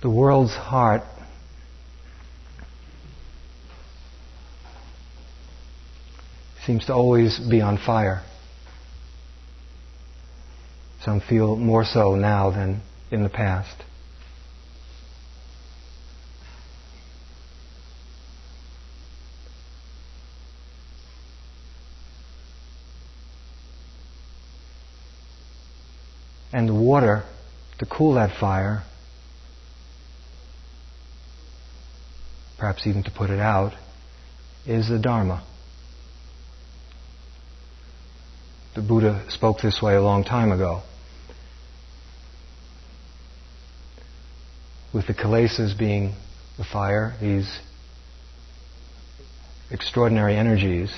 The world's heart seems to always be on fire. Some feel more so now than in the past. And the water to cool that fire, perhaps even to put it out, is the Dharma. The Buddha spoke this way a long time ago. With the kilesas being the fire, these extraordinary energies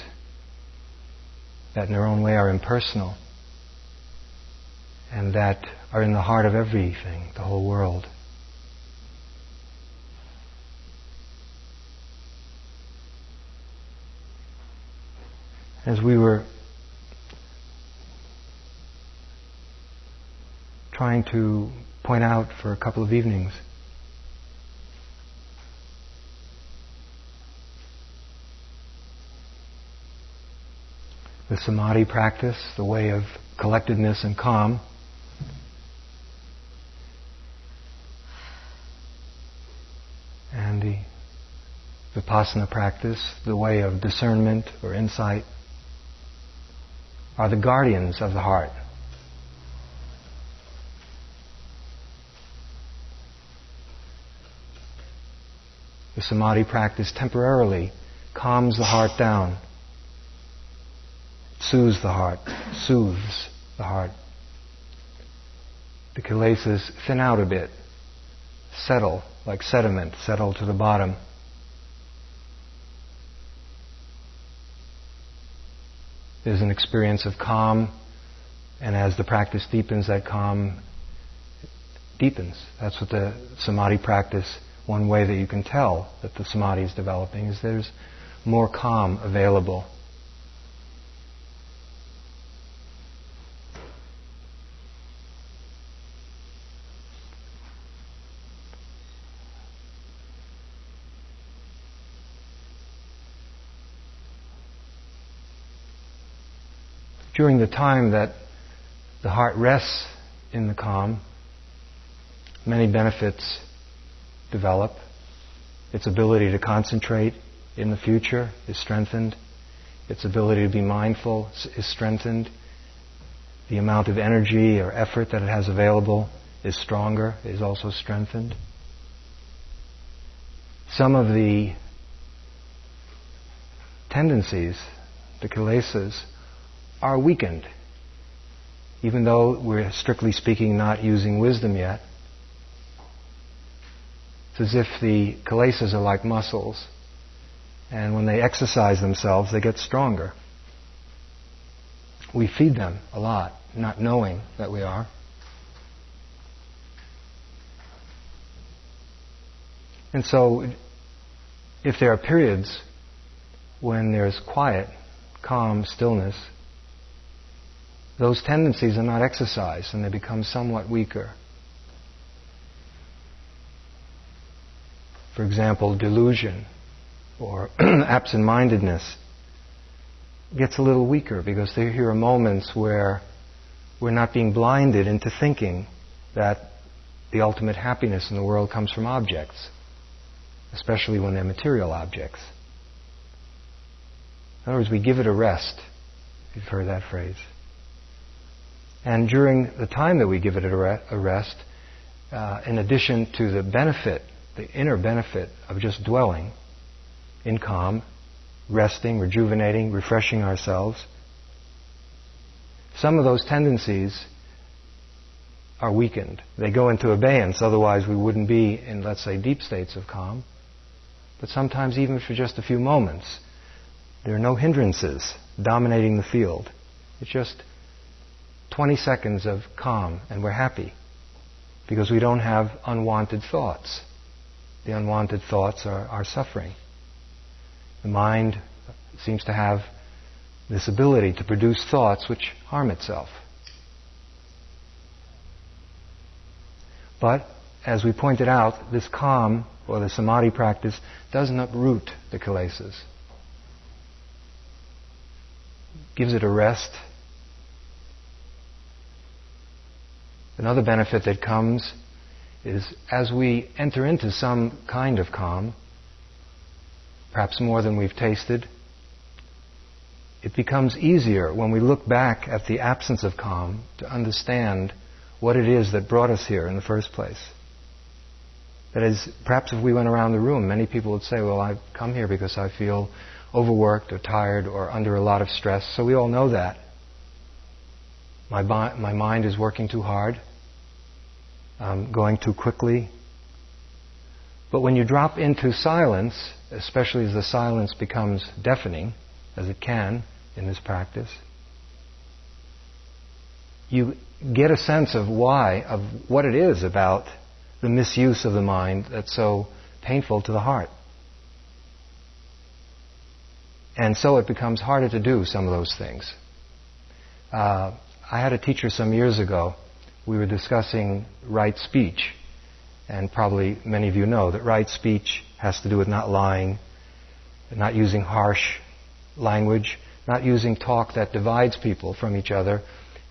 that in their own way are impersonal and that are in the heart of everything, the whole world. As we were trying to point out for a couple of evenings, the samadhi practice, the way of collectedness and calm, and the vipassana practice, the way of discernment or insight, are the guardians of the heart. The samadhi practice temporarily calms the heart down soothes the heart, soothes the heart. The kilesas thin out a bit, settle like sediment, settle to the bottom. There's an experience of calm, and as the practice deepens, that calm deepens. That's what the samadhi practice, one way that you can tell that the samadhi is developing, is there's more calm available. During the time that the heart rests in the calm, many benefits develop. Its ability to concentrate in the future is strengthened. Its ability to be mindful is strengthened. The amount of energy or effort that it has available is stronger, is also strengthened. Some of the tendencies, the kilesas, are weakened. Even though we're strictly speaking not using wisdom yet. It's as if the kilesas are like muscles. And when they exercise themselves, they get stronger. We feed them a lot, not knowing that we are. And so, if there are periods when there's quiet, calm, stillness, those tendencies are not exercised and they become somewhat weaker. For example, delusion or absent mindedness gets a little weaker because there are moments where we're not being blinded into thinking that the ultimate happiness in the world comes from objects, especially when they're material objects. In other words, we give it a rest. You've heard that phrase. And during the time that we give it a rest, uh, in addition to the benefit, the inner benefit of just dwelling in calm, resting, rejuvenating, refreshing ourselves, some of those tendencies are weakened. They go into abeyance, otherwise we wouldn't be in, let's say, deep states of calm. But sometimes, even for just a few moments, there are no hindrances dominating the field. It's just 20 seconds of calm and we're happy because we don't have unwanted thoughts. The unwanted thoughts are, are suffering. The mind seems to have this ability to produce thoughts which harm itself. But as we pointed out, this calm or the samadhi practice doesn't uproot the kilesas. Gives it a rest. Another benefit that comes is as we enter into some kind of calm, perhaps more than we've tasted, it becomes easier when we look back at the absence of calm to understand what it is that brought us here in the first place. That is, perhaps if we went around the room, many people would say, Well, I've come here because I feel overworked or tired or under a lot of stress. So we all know that. My, my mind is working too hard, um, going too quickly. But when you drop into silence, especially as the silence becomes deafening, as it can in this practice, you get a sense of why, of what it is about the misuse of the mind that's so painful to the heart. And so it becomes harder to do some of those things. Uh, I had a teacher some years ago. We were discussing right speech. And probably many of you know that right speech has to do with not lying, not using harsh language, not using talk that divides people from each other,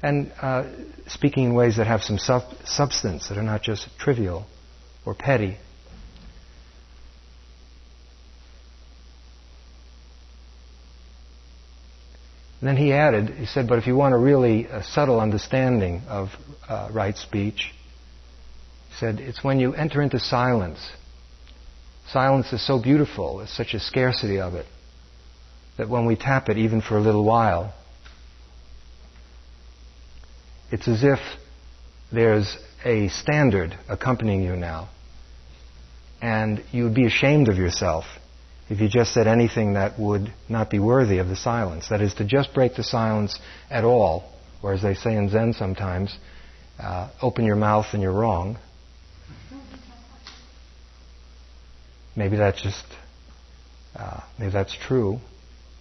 and uh, speaking in ways that have some sub- substance, that are not just trivial or petty. And then he added, he said, but if you want a really a subtle understanding of uh, right speech, he said, it's when you enter into silence. Silence is so beautiful, there's such a scarcity of it, that when we tap it, even for a little while, it's as if there's a standard accompanying you now. And you would be ashamed of yourself if you just said anything that would not be worthy of the silence. That is, to just break the silence at all, or as they say in Zen sometimes, uh, open your mouth and you're wrong. Maybe that's just, uh, maybe that's true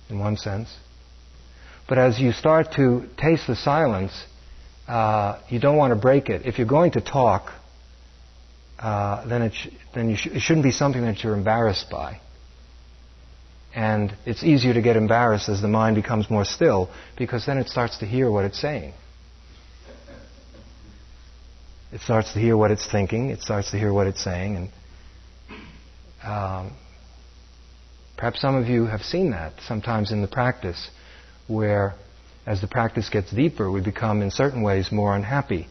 in one sense. But as you start to taste the silence, uh, you don't want to break it. If you're going to talk, uh, then, it, sh- then sh- it shouldn't be something that you're embarrassed by. And it's easier to get embarrassed as the mind becomes more still because then it starts to hear what it's saying. It starts to hear what it's thinking, it starts to hear what it's saying, and um, perhaps some of you have seen that sometimes in the practice where as the practice gets deeper, we become in certain ways more unhappy,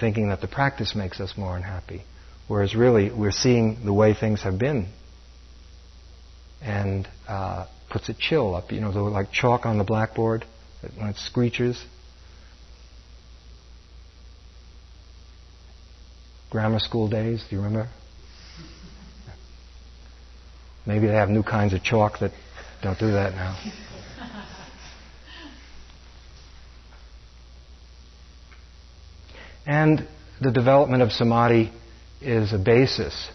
thinking that the practice makes us more unhappy. Whereas really, we're seeing the way things have been. And uh, puts a chill up, you know, like chalk on the blackboard when it screeches. Grammar school days, do you remember? Maybe they have new kinds of chalk that don't do that now. And the development of samadhi is a basis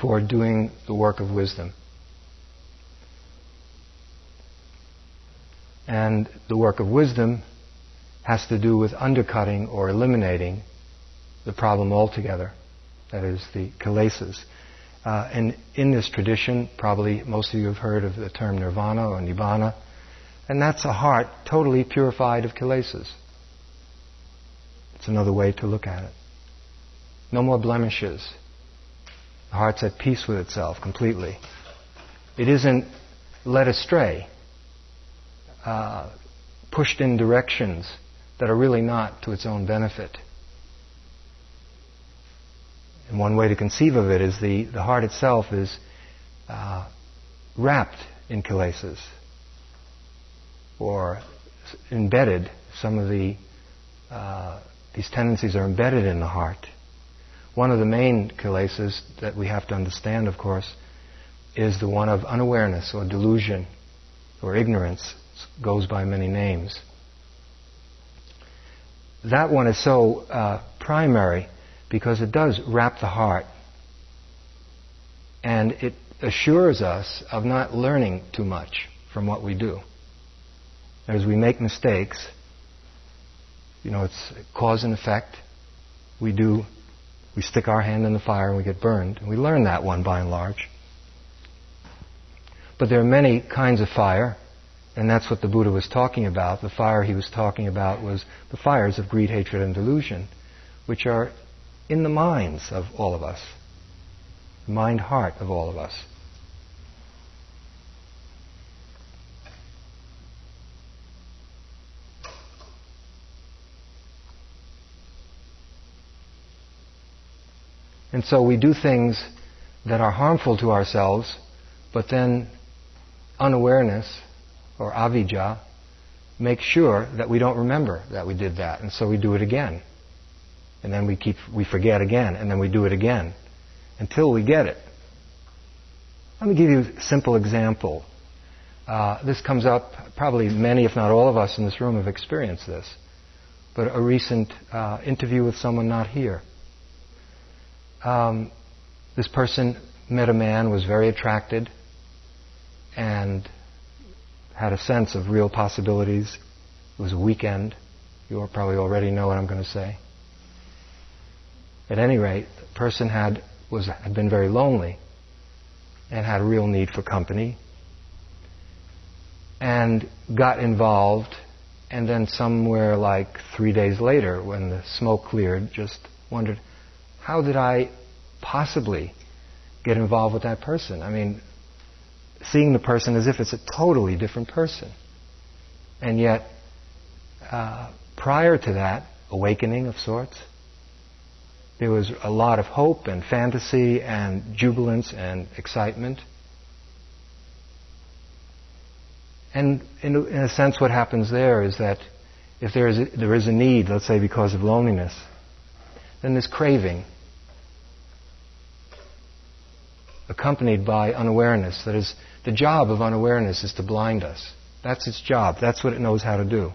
for doing the work of wisdom. And the work of wisdom has to do with undercutting or eliminating the problem altogether. That is, the kilesas. Uh, and in this tradition, probably most of you have heard of the term nirvana or nibbana, and that's a heart totally purified of kilesas. It's another way to look at it. No more blemishes. The heart's at peace with itself completely. It isn't led astray, uh, pushed in directions that are really not to its own benefit. And one way to conceive of it is the, the heart itself is uh, wrapped in kilesas or embedded some of the uh, these tendencies are embedded in the heart. One of the main kilesas that we have to understand, of course, is the one of unawareness or delusion or ignorance. Goes by many names. That one is so uh, primary because it does wrap the heart and it assures us of not learning too much from what we do. As we make mistakes, you know, it's cause and effect. We do We stick our hand in the fire and we get burned. And we learn that one by and large. But there are many kinds of fire, and that's what the Buddha was talking about. The fire he was talking about was the fires of greed, hatred, and delusion, which are in the minds of all of us, the mind heart of all of us. And so we do things that are harmful to ourselves, but then unawareness or avijja make sure that we don't remember that we did that, and so we do it again. And then we keep we forget again, and then we do it again until we get it. Let me give you a simple example. Uh, this comes up, probably many, if not all of us in this room have experienced this. But a recent uh, interview with someone not here um, this person met a man, was very attracted, and had a sense of real possibilities. It was a weekend. You probably already know what I'm going to say. At any rate, the person had, was, had been very lonely and had a real need for company and got involved and then somewhere like three days later when the smoke cleared just wondered how did I possibly get involved with that person? I mean, seeing the person as if it's a totally different person. And yet, uh, prior to that awakening of sorts, there was a lot of hope and fantasy and jubilance and excitement. And in a, in a sense, what happens there is that if there is a, there is a need, let's say because of loneliness, then there's craving. Accompanied by unawareness. That is, the job of unawareness is to blind us. That's its job. That's what it knows how to do.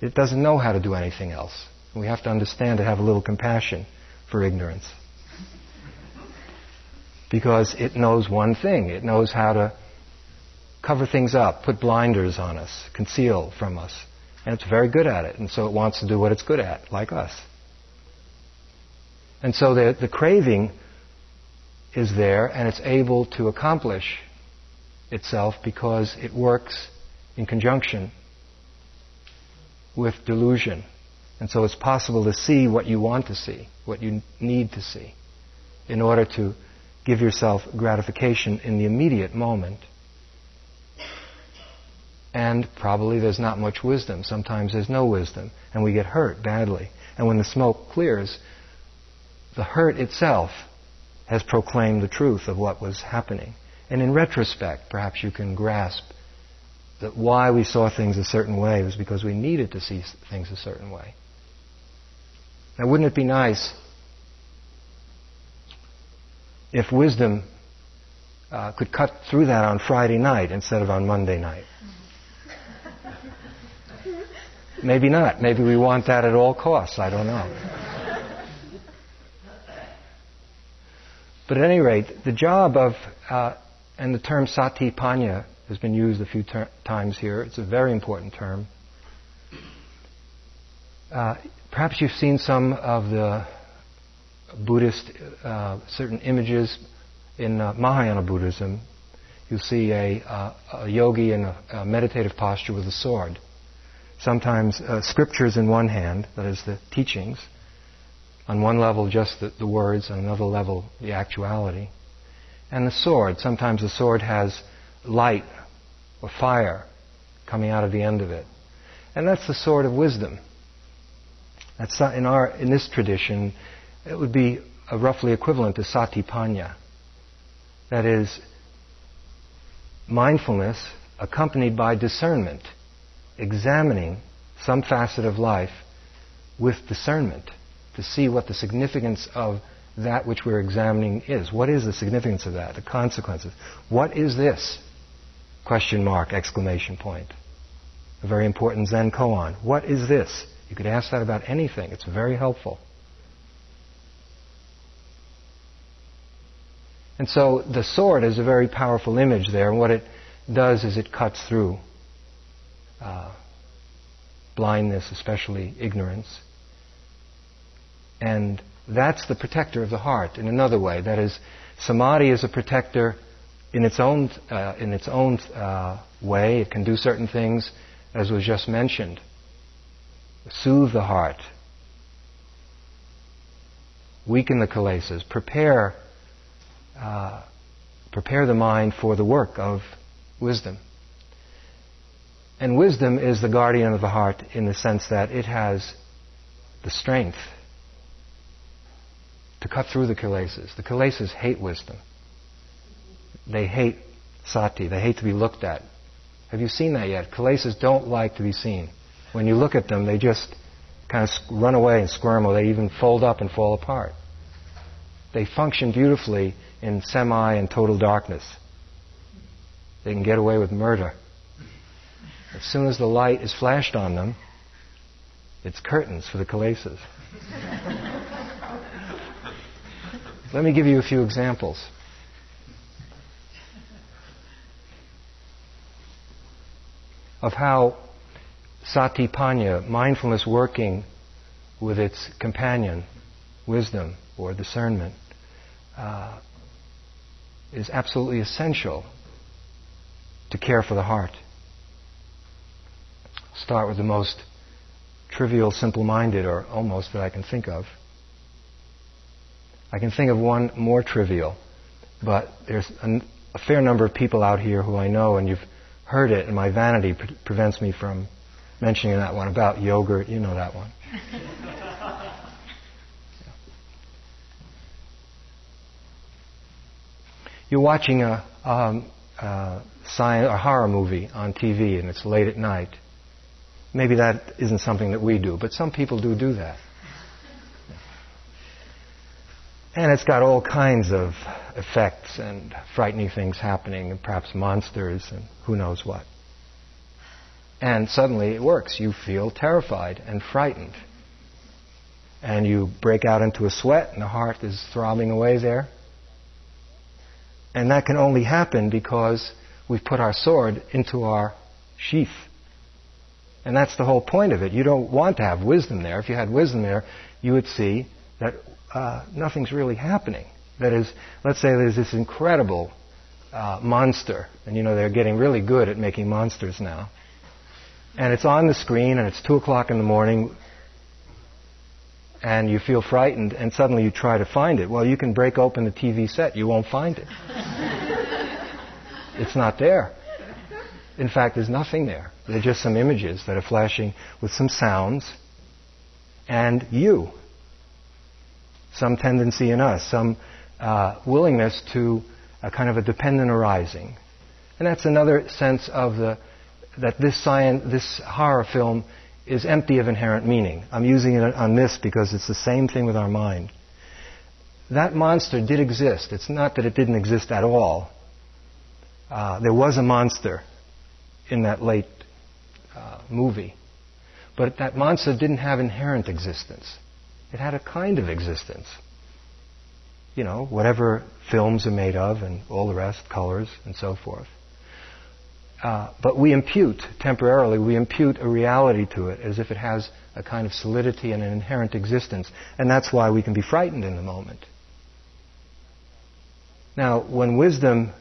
It doesn't know how to do anything else. We have to understand to have a little compassion for ignorance. Because it knows one thing. It knows how to cover things up, put blinders on us, conceal from us. And it's very good at it. And so it wants to do what it's good at, like us. And so the, the craving is there and it's able to accomplish itself because it works in conjunction with delusion. And so it's possible to see what you want to see, what you need to see, in order to give yourself gratification in the immediate moment. And probably there's not much wisdom. Sometimes there's no wisdom, and we get hurt badly. And when the smoke clears, the hurt itself has proclaimed the truth of what was happening. And in retrospect, perhaps you can grasp that why we saw things a certain way was because we needed to see things a certain way. Now, wouldn't it be nice if wisdom uh, could cut through that on Friday night instead of on Monday night? Maybe not. Maybe we want that at all costs. I don't know. But at any rate, the job of, uh, and the term satipanya has been used a few ter- times here. It's a very important term. Uh, perhaps you've seen some of the Buddhist, uh, certain images in uh, Mahayana Buddhism. You'll see a, uh, a yogi in a, a, meditative posture with a sword. Sometimes uh, scriptures in one hand, that is the teachings, on one level, just the, the words, on another level, the actuality. And the sword. Sometimes the sword has light or fire coming out of the end of it. And that's the sword of wisdom. That's in our in this tradition, it would be roughly equivalent to satipanya. That is mindfulness accompanied by discernment, examining some facet of life with discernment to see what the significance of that which we're examining is. What is the significance of that? The consequences. What is this? Question mark, exclamation point. A very important Zen koan. What is this? You could ask that about anything. It's very helpful. And so the sword is a very powerful image there, and what it does is it cuts through uh, blindness, especially ignorance, and That's the protector of the heart in another way. That is, samadhi is a protector in its own, uh, in its own uh, way. It can do certain things, as was just mentioned. Soothe the heart, weaken the kilesas, prepare, uh, prepare the mind for the work of wisdom. And wisdom is the guardian of the heart in the sense that it has the strength to cut through the kilesas. The kilesas hate wisdom. They hate sati. They hate to be looked at. Have you seen that yet? Kilesas don't like to be seen. When you look at them, they just kind of run away and squirm, or they even fold up and fall apart. They function beautifully in semi and total darkness. They can get away with murder. As soon as the light is flashed on them, it's curtains for the kilesas. Let me give you a few examples. Of how satipanya, mindfulness working with its companion, wisdom or discernment, uh, is absolutely essential to care for the heart. Start with the most trivial, simple minded, or almost that I can think of. I can think of one more trivial, but there's a, a fair number of people out here who I know, and you've heard it, and my vanity pre- prevents me from mentioning that one about yogurt. You know that one. You're watching a, um, a, science, a horror movie on TV, and it's late at night. Maybe that isn't something that we do, but some people do do that. And it's got all kinds of effects and frightening things happening, and perhaps monsters and who knows what. And suddenly it works. You feel terrified and frightened. And you break out into a sweat, and the heart is throbbing away there. And that can only happen because we've put our sword into our sheath. And that's the whole point of it. You don't want to have wisdom there. If you had wisdom there, you would see that uh, nothing's really happening. That is, let's say there's this incredible uh, monster, and you know they're getting really good at making monsters now. And it's on the screen, and it's two o'clock in the morning, and you feel frightened, and suddenly you try to find it. Well, you can break open the TV set, you won't find it. it's not there. In fact, there's nothing there. They're just some images that are flashing with some sounds, and you some tendency in us, some uh, willingness to a kind of a dependent arising. And that's another sense of the, that this science, this horror film is empty of inherent meaning. I'm using it on this because it's the same thing with our mind. That monster did exist. It's not that it didn't exist at all. Uh, there was a monster in that late uh, movie. But that monster didn't have inherent existence. It had a kind of existence. You know, whatever films are made of and all the rest, colors and so forth. Uh, but we impute, temporarily, we impute a reality to it as if it has a kind of solidity and an inherent existence. And that's why we can be frightened in the moment. Now, when wisdom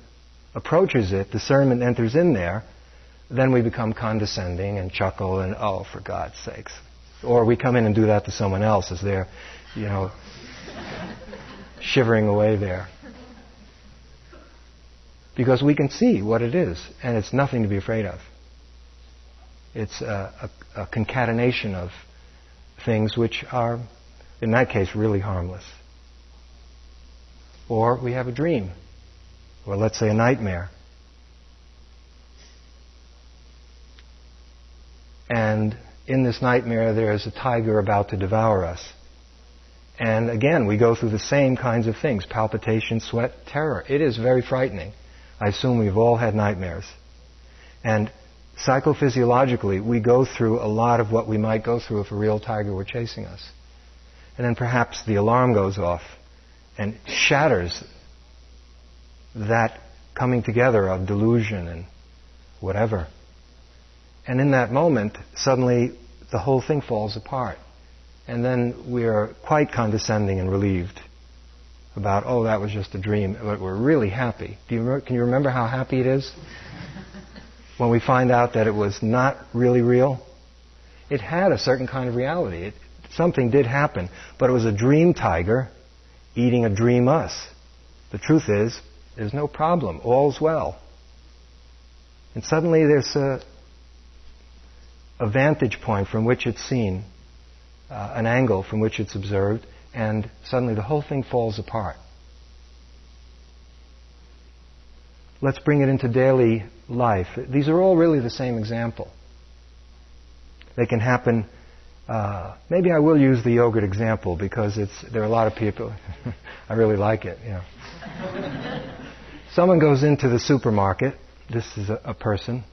approaches it, discernment enters in there, then we become condescending and chuckle and, oh, for God's sakes, or we come in and do that to someone else as they're, you know, shivering away there. Because we can see what it is, and it's nothing to be afraid of. It's a, a, a concatenation of things which are, in that case, really harmless. Or we have a dream, or let's say a nightmare. And in this nightmare, there is a tiger about to devour us. And again, we go through the same kinds of things palpitation, sweat, terror. It is very frightening. I assume we've all had nightmares. And psychophysiologically, we go through a lot of what we might go through if a real tiger were chasing us. And then perhaps the alarm goes off and shatters that coming together of delusion and whatever. And in that moment, suddenly the whole thing falls apart. And then we are quite condescending and relieved about, oh, that was just a dream, but we're really happy. Do you, can you remember how happy it is? when we find out that it was not really real? It had a certain kind of reality. It, something did happen, but it was a dream tiger eating a dream us. The truth is, there's no problem. All's well. And suddenly there's a, a vantage point from which it's seen, uh, an angle from which it's observed, and suddenly the whole thing falls apart. Let's bring it into daily life. These are all really the same example. They can happen. Uh, maybe I will use the yogurt example because it's there are a lot of people. I really like it. Yeah. Someone goes into the supermarket. This is a, a person.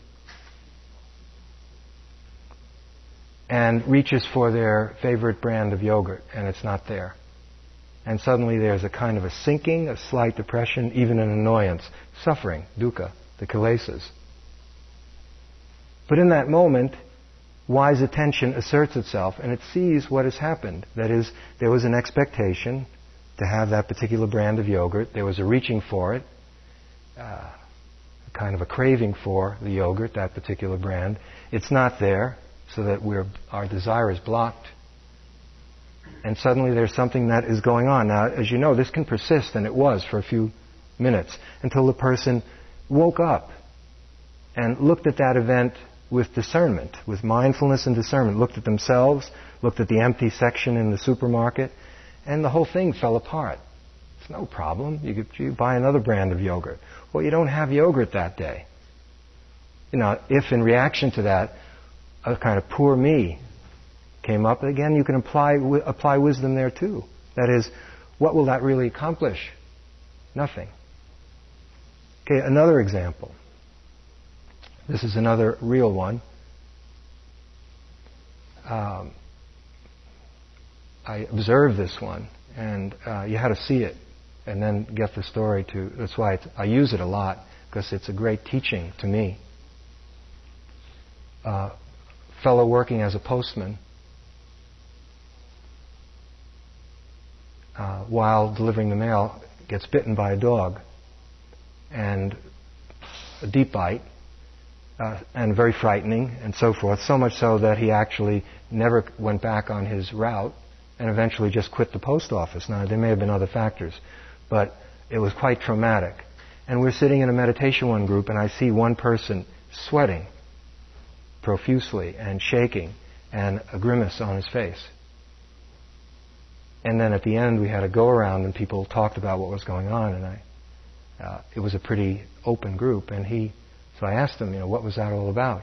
And reaches for their favorite brand of yogurt, and it's not there. And suddenly there's a kind of a sinking, a slight depression, even an annoyance, suffering, dukkha, the kilesas. But in that moment, wise attention asserts itself and it sees what has happened. That is, there was an expectation to have that particular brand of yogurt. There was a reaching for it, uh, kind of a craving for the yogurt, that particular brand. It's not there, so that our desire is blocked. And suddenly there's something that is going on. Now, as you know, this can persist, and it was for a few minutes, until the person woke up and looked at that event with discernment, with mindfulness and discernment, looked at themselves, looked at the empty section in the supermarket, and the whole thing fell apart. It's no problem. You could you buy another brand of yogurt. Well, you don't have yogurt that day. You know, if in reaction to that, a kind of poor me came up, again, you can apply, apply wisdom there too. That is, what will that really accomplish? Nothing. Okay, another example. This is another real one. Um, I observed this one, and uh, you had to see it and then get the story to. That's why I use it a lot because it's a great teaching to me. Uh, fellow working as a postman, uh, while delivering the mail, gets bitten by a dog, and a deep bite, uh, and very frightening and so forth, so much so that he actually never went back on his route and eventually just quit the post office. Now, there may have been other factors, but it was quite traumatic. And we're sitting in a meditation one group, and I see one person sweating profusely and shaking and a grimace on his face. And then at the end, we had a go around, and people talked about what was going on, and I, uh, it was a pretty open group, and he so I asked him, you know, what was that all about?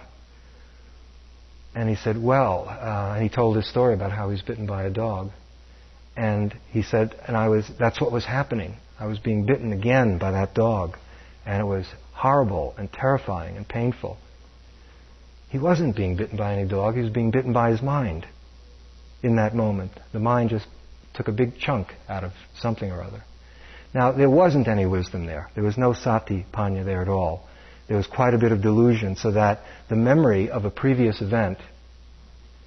And he said, well, uh, and he told his story about how he was bitten by a dog. And he said, and I was, that's what was happening. I was being bitten again by that dog. And it was horrible and terrifying and painful. He wasn't being bitten by any dog, he was being bitten by his mind in that moment. The mind just took a big chunk out of something or other. Now, there wasn't any wisdom there. There was no sati panya there at all there was quite a bit of delusion, so that the memory of a previous event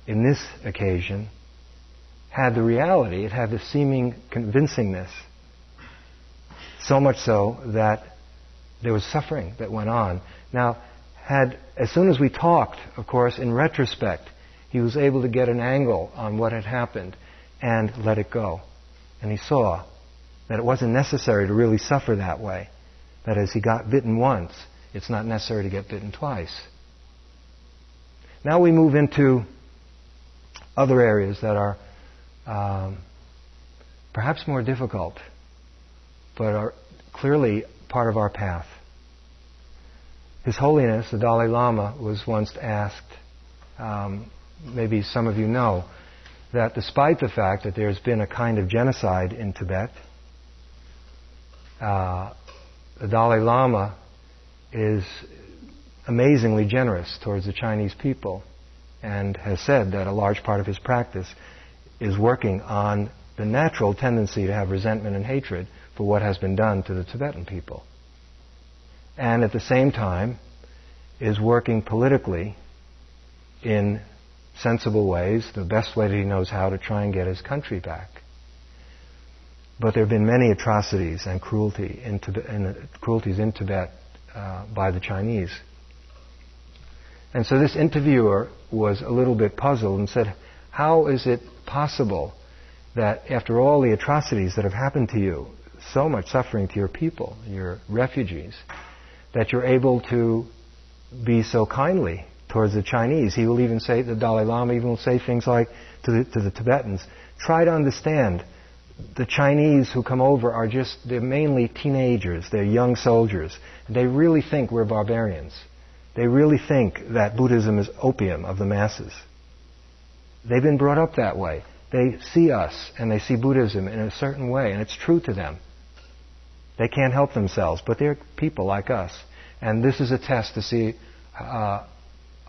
in this occasion had the reality, it had the seeming convincingness. So much so that there was suffering that went on. Now, had as soon as we talked, of course, in retrospect, he was able to get an angle on what had happened and let it go. And he saw that it wasn't necessary to really suffer that way. That is, he got bitten once it's not necessary to get bitten twice. Now we move into other areas that are um, perhaps more difficult, but are clearly part of our path. His Holiness, the Dalai Lama, was once asked, um, maybe some of you know, that despite the fact that there's been a kind of genocide in Tibet, uh, the Dalai Lama is amazingly generous towards the Chinese people and has said that a large part of his practice is working on the natural tendency to have resentment and hatred for what has been done to the Tibetan people. And at the same time, is working politically in sensible ways, the best way that he knows how to try and get his country back. But there have been many atrocities and cruelty in Tibet, and cruelties in Tibet uh, by the Chinese. And so this interviewer was a little bit puzzled and said, How is it possible that after all the atrocities that have happened to you, so much suffering to your people, your refugees, that you're able to be so kindly towards the Chinese? He will even say, the Dalai Lama even will say things like to the, to the Tibetans, try to understand the Chinese who come over are just, they're mainly teenagers, they're young soldiers. They really think we're barbarians. They really think that Buddhism is opium of the masses. They've been brought up that way. They see us and they see Buddhism in a certain way, and it's true to them. They can't help themselves, but they're people like us. And this is a test to see uh,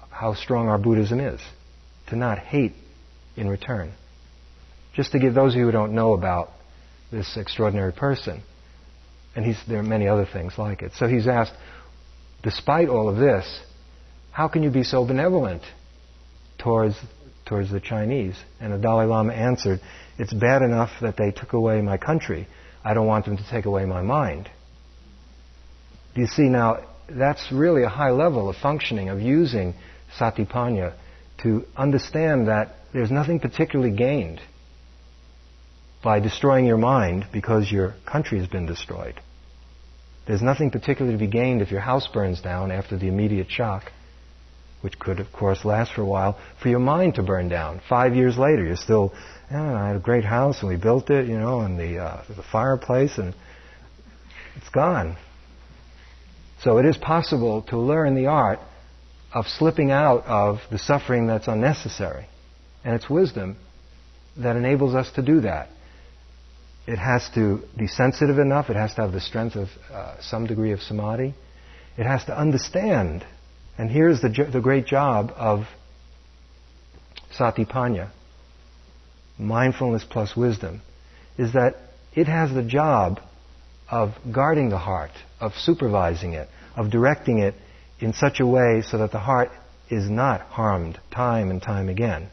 how strong our Buddhism is, to not hate in return. Just to give those of you who don't know about this extraordinary person, and there are many other things like it. So he's asked, despite all of this, how can you be so benevolent towards, towards the Chinese? And the Dalai Lama answered, it's bad enough that they took away my country. I don't want them to take away my mind. Do you see now, that's really a high level of functioning, of using satipanya to understand that there's nothing particularly gained by destroying your mind because your country has been destroyed. There's nothing particularly to be gained if your house burns down after the immediate shock, which could, of course, last for a while, for your mind to burn down. Five years later, you're still, yeah, I had a great house and we built it, you know, and the, uh, the fireplace, and it's gone. So it is possible to learn the art of slipping out of the suffering that's unnecessary. And it's wisdom that enables us to do that it has to be sensitive enough, it has to have the strength of uh, some degree of samadhi, it has to understand. And here's the, the great job of satipanya, mindfulness plus wisdom, is that it has the job of guarding the heart, of supervising it, of directing it in such a way so that the heart is not harmed time and time again.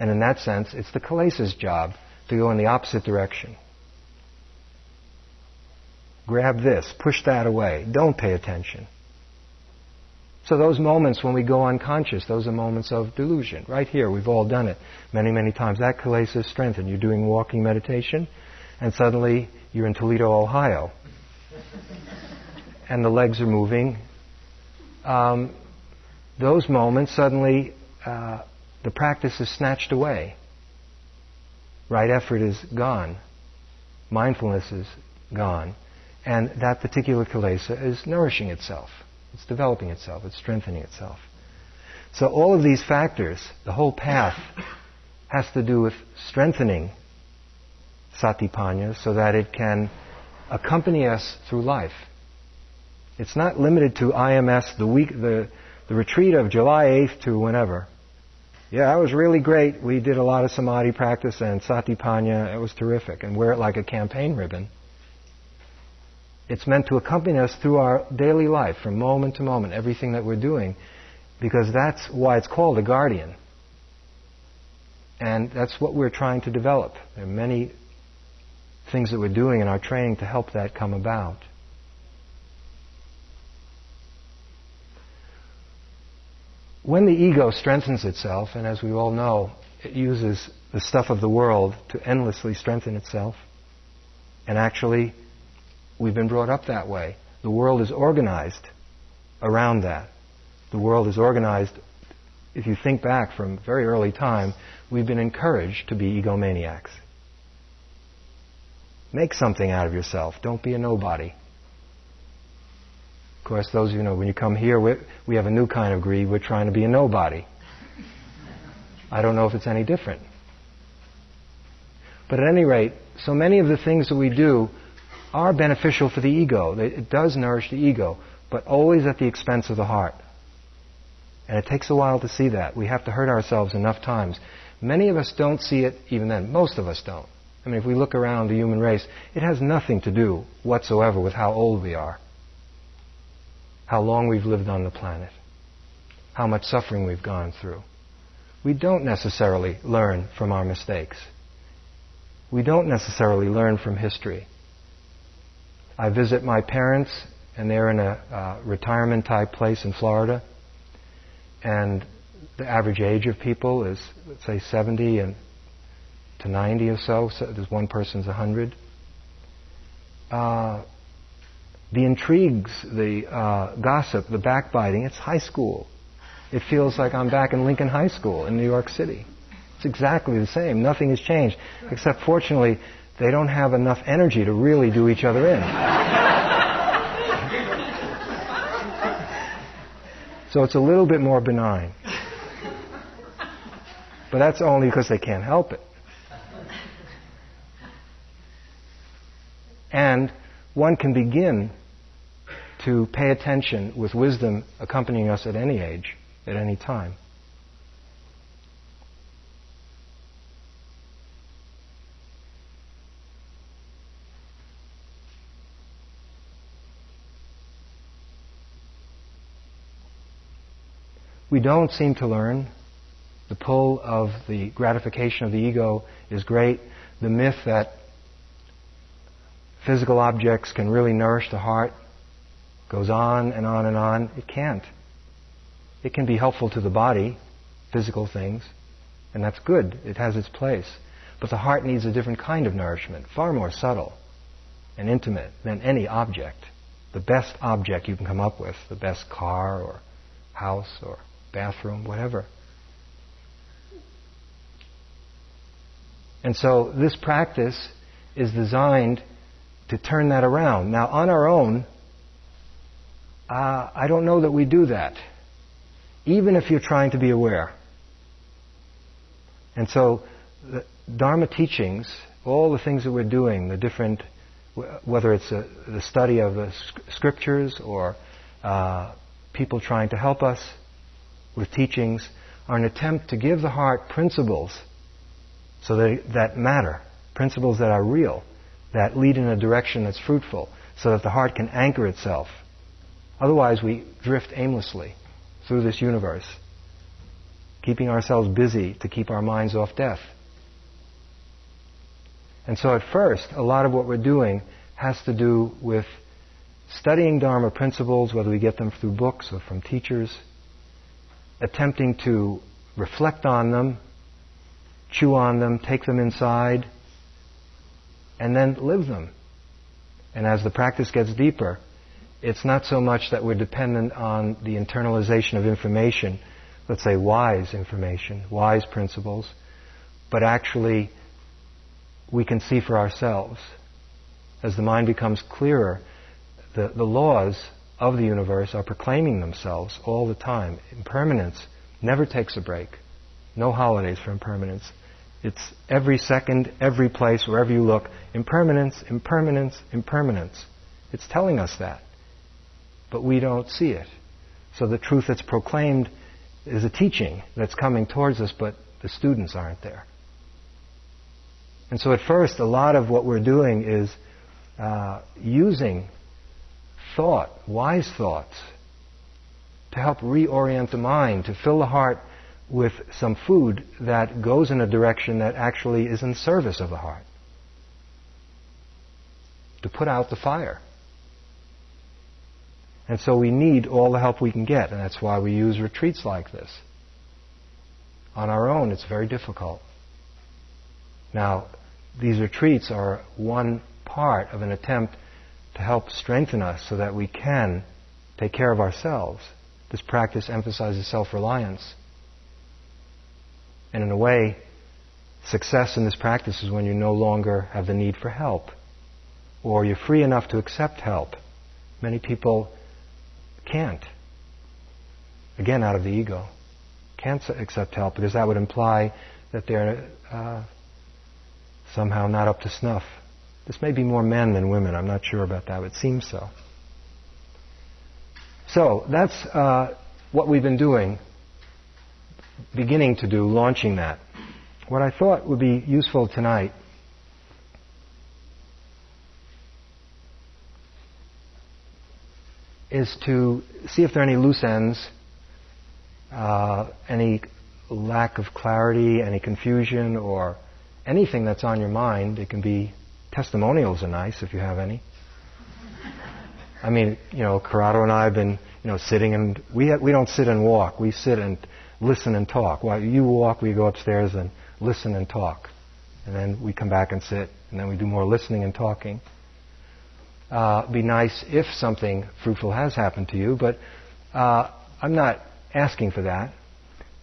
And in that sense, it's the kilesa's job to go in the opposite direction. Grab this, push that away, don't pay attention. So those moments when we go unconscious, those are moments of delusion. Right here, we've all done it many, many times. That kilesa is strengthened. You're doing walking meditation, and suddenly you're in Toledo, Ohio. and the legs are moving. Um, those moments, suddenly, uh, the practice is snatched away. Right effort is gone. Mindfulness is gone. And that particular kilesa is nourishing itself. It's developing itself. It's strengthening itself. So all of these factors, the whole path, has to do with strengthening satipanya so that it can accompany us through life. It's not limited to IMS, the week, the, the retreat of July 8th to whenever. Yeah, that was really great. We did a lot of samadhi practice and satipanya. It was terrific. And wear it like a campaign ribbon. It's meant to accompany us through our daily life, from moment to moment, everything that we're doing, because that's why it's called a guardian. And that's what we're trying to develop. There are many things that we're doing in our training to help that come about. When the ego strengthens itself, and as we all know, it uses the stuff of the world to endlessly strengthen itself, and actually, we've been brought up that way. The world is organized around that. The world is organized, if you think back from very early time, we've been encouraged to be egomaniacs. Make something out of yourself. Don't be a nobody. Of course, those of you know, when you come here, we, we have a new kind of greed. We're trying to be a nobody. I don't know if it's any different. But at any rate, so many of the things that we do are beneficial for the ego. It does nourish the ego, but always at the expense of the heart. And it takes a while to see that. We have to hurt ourselves enough times. Many of us don't see it even then. Most of us don't. I mean, if we look around the human race, it has nothing to do whatsoever with how old we are how long we've lived on the planet, how much suffering we've gone through. we don't necessarily learn from our mistakes. We don't necessarily learn from history. I visit my parents, and they're in a uh, retirement type place in Florida, and the average age of people is, let's say, 70 and to 90 or so. so there's one person's 100. Uh, the intrigues, the uh, gossip, the backbiting, it's high school. It feels like I'm back in Lincoln High School in New York City. It's exactly the same. Nothing has changed. Except, fortunately, they don't have enough energy to really do each other in. so it's a little bit more benign. But that's only because they can't help it. And one can begin to pay attention with wisdom accompanying us at any age, at any time. We don't seem to learn. The pull of the gratification of the ego is great. The myth that physical objects can really nourish the heart goes on and on and on. It can't. It can be helpful to the body, physical things, and that's good. It has its place. But the heart needs a different kind of nourishment, far more subtle and intimate than any object. The best object you can come up with, the best car or house or bathroom, whatever. And so this practice is designed to turn that around. Now, on our own, uh, I don't know that we do that, even if you're trying to be aware. And so, the Dharma teachings, all the things that we're doing, the different, whether it's a, the study of the scriptures or uh, people trying to help us with teachings, are an attempt to give the heart principles so that, that matter, principles that are real that lead in a direction that's fruitful so that the heart can anchor itself. Otherwise, we drift aimlessly through this universe, keeping ourselves busy to keep our minds off death. And so, at first, a lot of what we're doing has to do with studying Dharma principles, whether we get them through books or from teachers, attempting to reflect on them, chew on them, take them inside, and then live them. And as the practice gets deeper, it's not so much that we're dependent on the internalization of information, let's say wise information, wise principles, but actually we can see for ourselves. As the mind becomes clearer, the, the laws of the universe are proclaiming themselves all the time. Impermanence never takes a break. No holidays for impermanence. It's every second, every place, wherever you look, impermanence, impermanence, impermanence. It's telling us that. But we don't see it. So the truth that's proclaimed is a teaching that's coming towards us, but the students aren't there. And so at first, a lot of what we're doing is uh, using thought, wise thoughts, to help reorient the mind, to fill the heart with some food that goes in a direction that actually is in service of the heart. To put out the fire. And so we need all the help we can get, and that's why we use retreats like this. On our own, it's very difficult. Now, these retreats are one part of an attempt to help strengthen us so that we can take care of ourselves. This practice emphasizes self reliance. And in a way, success in this practice is when you no longer have the need for help, or you're free enough to accept help. Many people can't. Again, out of the ego. Can't accept help because that would imply that they're uh, somehow not up to snuff. This may be more men than women. I'm not sure about that. It seems so. So that's uh, what we've been doing beginning to do, launching that. What I thought would be useful tonight is to see if there are any loose ends, uh, any lack of clarity, any confusion, or anything that's on your mind, it can be testimonials are nice if you have any. I mean, you know, Corrado and I have been, you know, sitting and we ha- we don't sit and walk. We sit and listen and talk. While you walk, we go upstairs and listen and talk, and then we come back and sit, and then we do more listening and talking. Uh, be nice if something fruitful has happened to you, but uh, I'm not asking for that.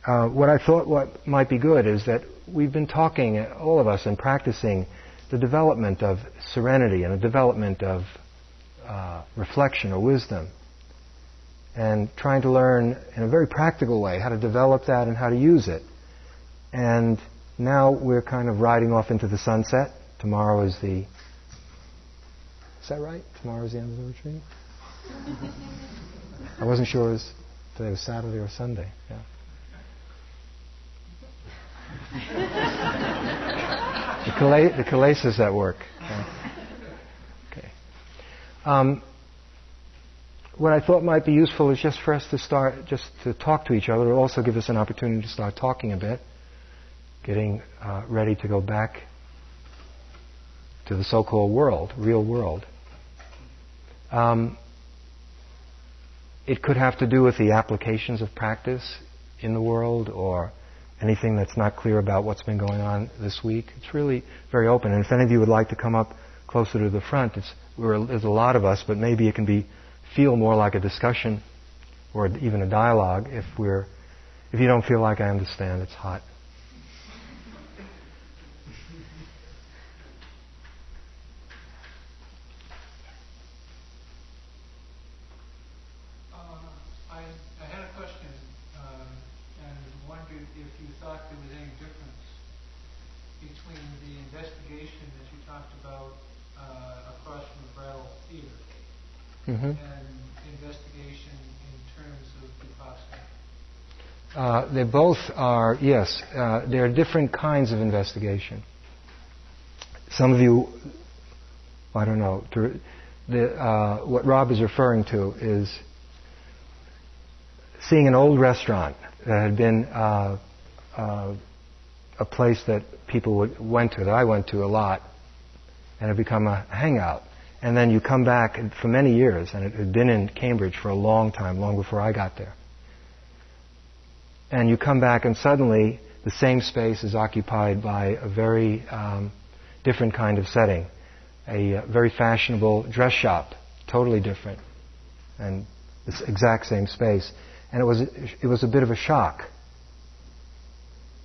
Uh, what I thought what might be good is that we've been talking, all of us, and practicing the development of serenity and the development of uh, reflection or wisdom, and trying to learn in a very practical way how to develop that and how to use it. And now we're kind of riding off into the sunset. Tomorrow is the. Is that right? Tomorrow is the end of the retreat? I wasn't sure it was today was Saturday or Sunday. Yeah. The, Calais, the at work. Okay. Um, what I thought might be useful is just for us to start, just to talk to each other. It'll also give us an opportunity to start talking a bit, getting uh, ready to go back to the so-called world, real world. Um, it could have to do with the applications of practice in the world or anything that's not clear about what's been going on this week. It's really very open. And if any of you would like to come up closer to the front, there's a lot of us, but maybe it can be feel more like a discussion or even a dialogue if we're if you don't feel like I understand, it's hot. mm-hmm. and investigation in terms of Vipassana? They both are, yes, uh, there are different kinds of investigation. Some of you, I don't know, the, uh, what Rob is referring to is seeing an old restaurant that had been uh, uh, a place that people would, went to, that I went to a lot, and had become a hangout and then you come back for many years, and it had been in Cambridge for a long time, long before I got there. And you come back, and suddenly the same space is occupied by a very um, different kind of setting, a uh, very fashionable dress shop, totally different, and this exact same space. And it was it was a bit of a shock.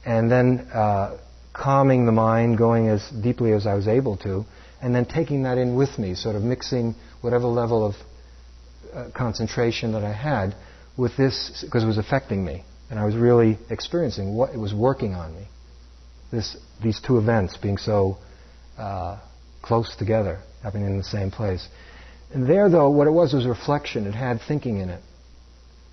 And then uh, calming the mind, going as deeply as I was able to, and then taking that in with me, sort of mixing whatever level of uh, concentration that I had with this, because it was affecting me. And I was really experiencing what it was working on me. This, these two events being so uh, close together, happening in the same place. And there, though, what it was was reflection. It had thinking in it.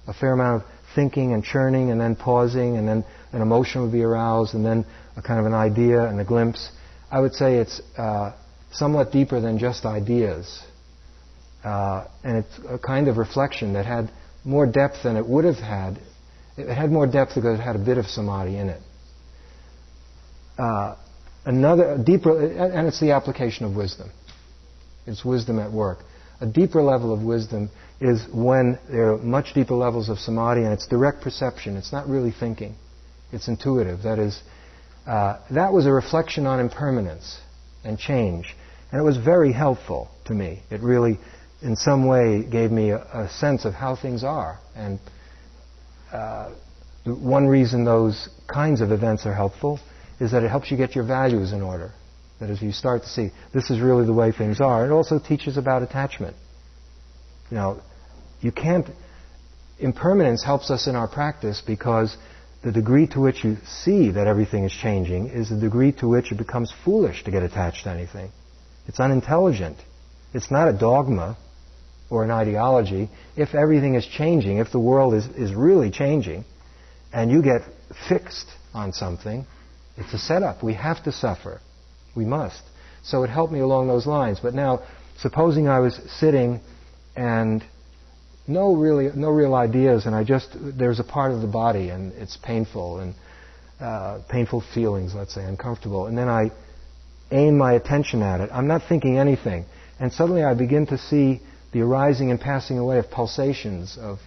A fair amount of thinking and churning, and then pausing, and then an emotion would be aroused, and then a kind of an idea and a glimpse. I would say it's uh, somewhat deeper than just ideas. Uh, and it's a kind of reflection that had more depth than it would have had. It had more depth because it had a bit of samadhi in it. Uh, another deeper, and it's the application of wisdom. It's wisdom at work. A deeper level of wisdom is when there are much deeper levels of samadhi and it's direct perception. It's not really thinking. It's intuitive. That is, uh, that was a reflection on impermanence and change. And it was very helpful to me. It really, in some way, gave me a, a sense of how things are. And uh, one reason those kinds of events are helpful is that it helps you get your values in order. That is, you start to see this is really the way things are. It also teaches about attachment. Know, you can't. Impermanence helps us in our practice because the degree to which you see that everything is changing is the degree to which it becomes foolish to get attached to anything. It's unintelligent. It's not a dogma or an ideology. If everything is changing, if the world is, is really changing, and you get fixed on something, it's a setup. We have to suffer. We must. So it helped me along those lines. But now, supposing I was sitting and no really no real ideas and I just there's a part of the body and it's painful and uh, painful feelings, let's say, uncomfortable, and then I aim my attention at it. I'm not thinking anything. And suddenly I begin to see the arising and passing away of pulsations, of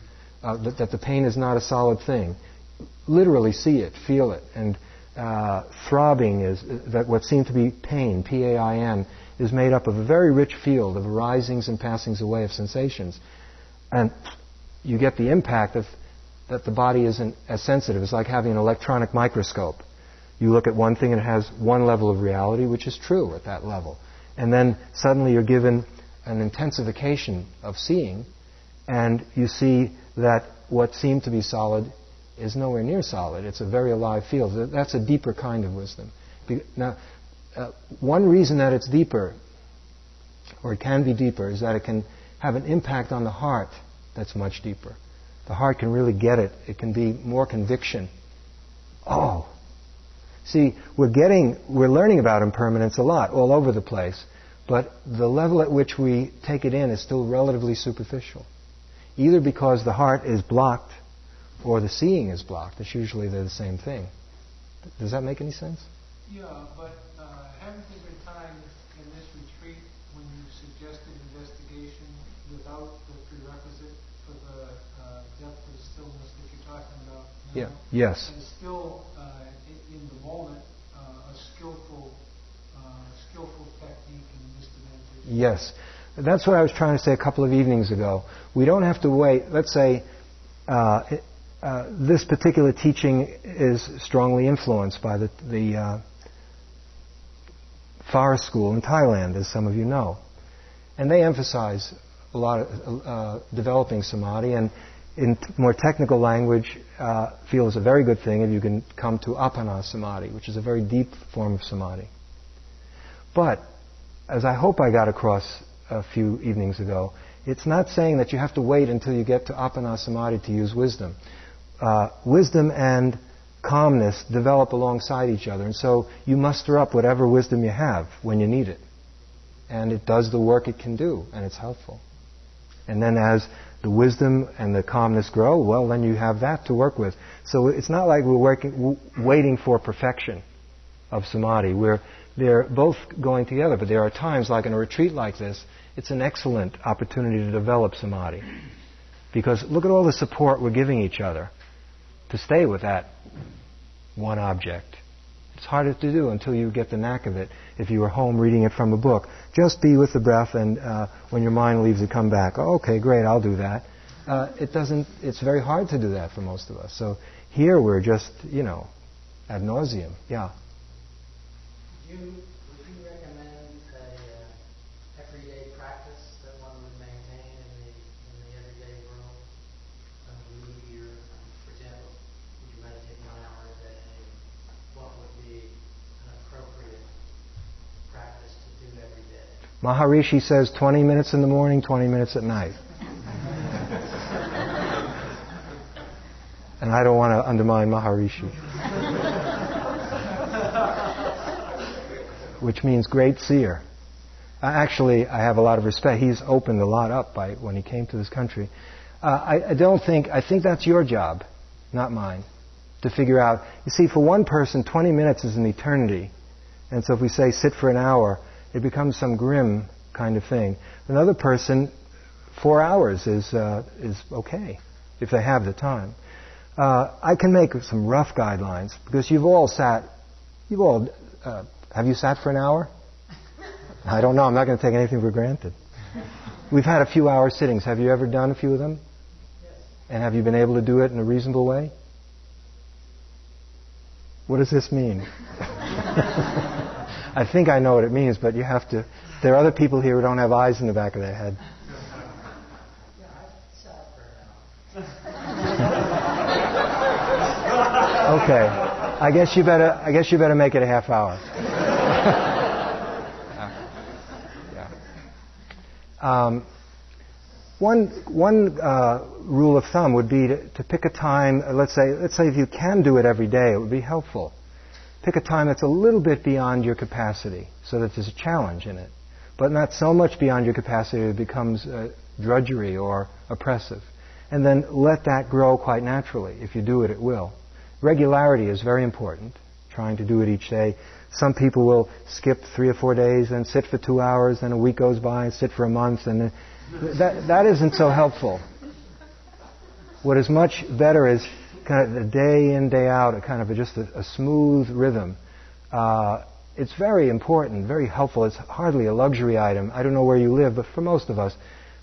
uh, that, that, the pain is not a solid thing. Literally see it, feel it. And uh, throbbing is that what seemed to be pain, P-A-I-N, is made up of a very rich field of arisings and passings away of sensations. And you get the impact of that the body isn't as sensitive. It's like having an electronic microscope. You look at one thing and it has one level of reality, which is true at that level. And then suddenly you're given an intensification of seeing, and you see that what seemed to be solid is nowhere near solid. It's a very alive field. That's a deeper kind of wisdom. Now, uh, one reason that it's deeper, or it can be deeper, is that it can have an impact on the heart that's much deeper. The heart can really get it. It can be more conviction. Oh. See, we're getting, we're learning about impermanence a lot, all over the place, but the level at which we take it in is still relatively superficial. Either because the heart is blocked or the seeing is blocked. It's usually they're the same thing. Does that make any sense? Yeah, but uh, haven't there been times in this retreat when you suggested investigation without the prerequisite for the uh, depth of stillness that you're talking about? Now? Yeah. Yes. And still, uh, in, in, the moment, uh, a skillful, uh, skillful technique in this dimension. Yes. That's what I was trying to say a couple of evenings ago. We don't have to wait. Let's say uh, uh, this particular teaching is strongly influenced by the, the uh, forest school in Thailand, as some of you know. And they emphasize a lot of uh, developing samadhi, and in more technical language, uh, feel it's a very good thing if you can come to appana samadhi, which is a very deep form of samadhi. But, as I hope I got across a few evenings ago, it's not saying that you have to wait until you get to appana samadhi to use wisdom uh, wisdom and calmness develop alongside each other. And so you muster up whatever wisdom you have when you need it. And it does the work it can do, and it's helpful. And then as the wisdom and the calmness grow, well, then you have that to work with. So it's not like we're working, waiting for perfection of samadhi. We're, they're both going together, but there are times, like in a retreat like this, it's an excellent opportunity to develop samadhi. Because look at all the support we're giving each other to stay with that one object. It's harder to do until you get the knack of it. If you were home reading it from a book, just be with the breath, and uh, when your mind leaves it, come back. Oh, okay, great, I'll do that. Uh, it doesn't. It's very hard to do that for most of us. So here we're just, you know, ad nauseum. Yeah. You would you recommend a uh, everyday practice that one would maintain in the, in the everyday world? I mean, would you, for example, would you meditate one hour a day? What would be an appropriate practice to do every day? Maharishi says 20 minutes in the morning, 20 minutes at night. and I don't want to undermine Maharishi. Which means great seer. Actually, I have a lot of respect. He's opened a lot up by when he came to this country. Uh, I, I don't think, I think that's your job, not mine, to figure out. You see, for one person, 20 minutes is an eternity. And so if we say sit for an hour, it becomes some grim kind of thing. Another person, four hours is, uh, is okay if they have the time. Uh, I can make some rough guidelines because you've all sat, you've all, uh, have you sat for an hour? I don't know. I'm not going to take anything for granted. We've had a few hour sittings. Have you ever done a few of them? Yes. And have you been able to do it in a reasonable way? What does this mean? I think I know what it means, but you have to. There are other people here who don't have eyes in the back of their head. okay. I guess you better. I guess you better make it a half hour. Yeah. Um, one one uh, rule of thumb would be to, to pick a time. Uh, let's say let's say if you can do it every day, it would be helpful pick a time that's a little bit beyond your capacity so that there's a challenge in it, but not so much beyond your capacity that it becomes uh, drudgery or oppressive. And then let that grow quite naturally. If you do it, it will. regularity is very important, trying to do it each day. Some people will skip three or four days and sit for two hours, then a week goes by, and sit for a month, and that, that isn't so helpful. What is much better is kind of day in, day out, a kind of a, just a, a, smooth rhythm. Uh, it's very important, very helpful. It's hardly a luxury item. I don't know where you live, but for most of us,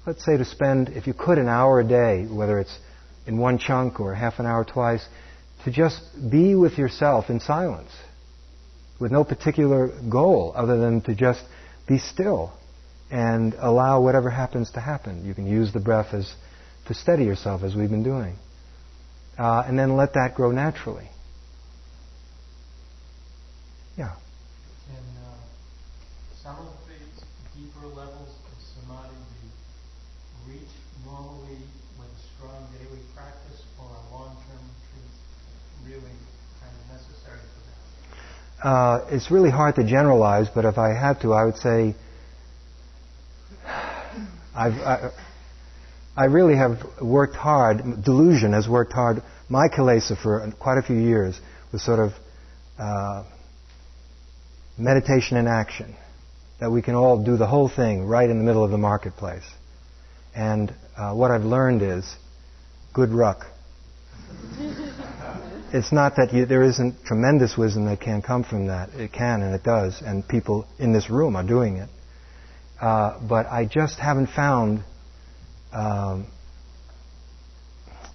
let's say to spend, if you could, an hour a day, whether it's in one chunk or half an hour twice, to just be with yourself in silence, with no particular goal other than to just be still and allow whatever happens to happen. You can use the breath as to steady yourself, as we've been doing, uh, and then let that grow naturally. Yeah. Can uh, some of the deeper levels of samadhi be reached normally with a strong daily practice, or a long-term retreat really kind of necessary for that? Uh, it's really hard to generalize, but if I had to, I would say I've, I, I really have worked hard. Delusion has worked hard. My kilesa for quite a few years was sort of uh, meditation in action. That we can all do the whole thing right in the middle of the marketplace. And uh, what I've learned is good ruck. it's not that you, there isn't tremendous wisdom that can come from that. It can and it does, and people in this room are doing it. Uh, but I just haven't found. Um,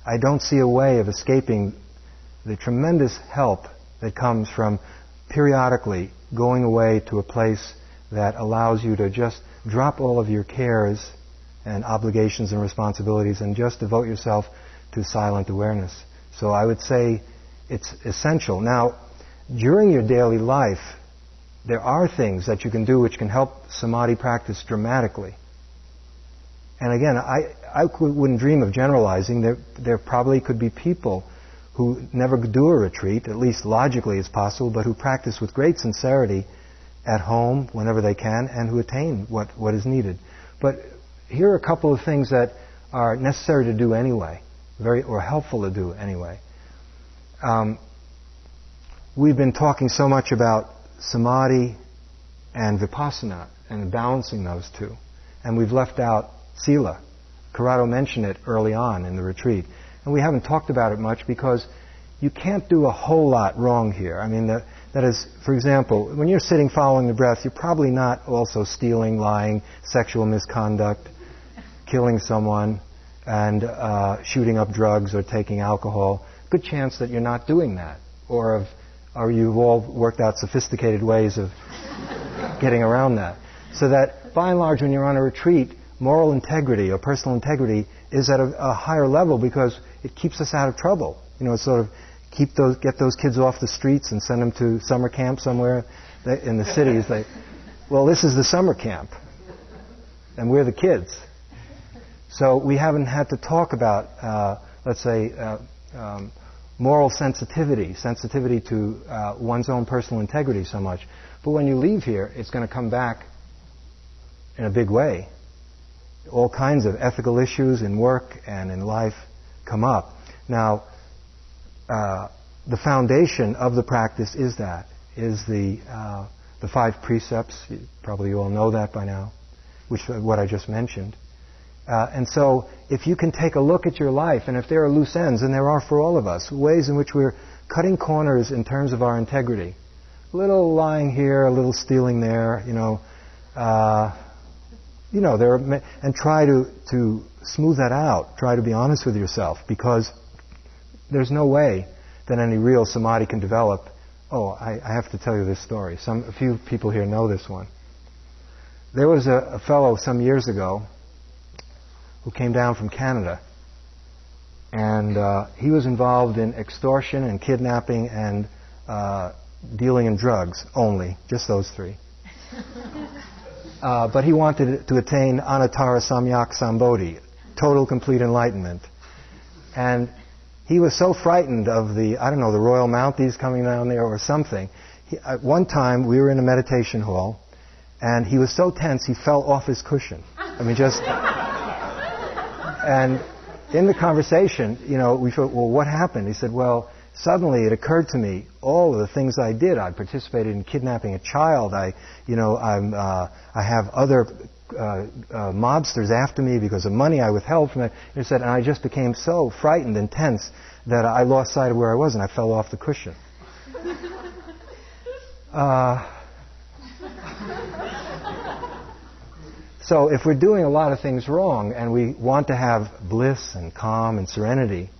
I don't see a way of escaping the tremendous help that comes from periodically going away to a place that allows you to just drop all of your cares and obligations and responsibilities and just devote yourself to silent awareness. So I would say it's essential. Now, during your daily life, there are things that you can do which can help samadhi practice dramatically. And again, I, I wouldn't dream of generalizing. There, there probably could be people who never do a retreat, at least logically it's possible, but who practice with great sincerity at home whenever they can and who attain what, what is needed. But here are a couple of things that are necessary to do anyway, very, or helpful to do anyway. Um, we've been talking so much about samadhi and vipassana and balancing those two. And we've left out sila. Corrado mentioned it early on in the retreat. And we haven't talked about it much because you can't do a whole lot wrong here. I mean, the, that is, for example, when you're sitting following the breath, you're probably not also stealing, lying, sexual misconduct, killing someone, and uh, shooting up drugs or taking alcohol. Good chance that you're not doing that, or of, or you've all worked out sophisticated ways of getting around that. So that, by and large, when you're on a retreat, moral integrity or personal integrity is at a, a, higher level because it keeps us out of trouble. You know, it's sort of keep those, get those kids off the streets and send them to summer camp somewhere in the cities. They, well, this is the summer camp, and we're the kids. So we haven't had to talk about, uh, let's say, uh, um, moral sensitivity, sensitivity to uh, one's own personal integrity so much. But when you leave here, it's going to come back in a big way all kinds of ethical issues in work and in life come up. Now, uh, the foundation of the practice is that, is the, uh, the five precepts. Probably you all know that by now, which what I just mentioned. Uh, and so, if you can take a look at your life, and if there are loose ends, and there are for all of us, ways in which we're cutting corners in terms of our integrity, a little lying here, a little stealing there, you know, uh, you know, there are, and try to, to smooth that out. Try to be honest with yourself because there's no way that any real samadhi can develop. Oh, I, I have to tell you this story. Some, a few people here know this one. There was a, a fellow some years ago who came down from Canada, and uh, he was involved in extortion and kidnapping and uh, dealing in drugs only, just those three. Uh, but he wanted to attain Anuttara Samyak Sambodhi, total complete enlightenment. And he was so frightened of the, I don't know, the royal mounties coming down there or something. He, at one time, we were in a meditation hall, and he was so tense he fell off his cushion. I mean, just. And in the conversation, you know, we thought, well, what happened? He said, well, suddenly it occurred to me all of the things I did. I participated in kidnapping a child. I, you know, I'm, uh, I have other uh, uh, mobsters after me because of money I withheld from it. And, said, and I just became so frightened and tense that I lost sight of where I was and I fell off the cushion. So if we're doing a lot of things wrong and we want to have bliss and calm and serenity,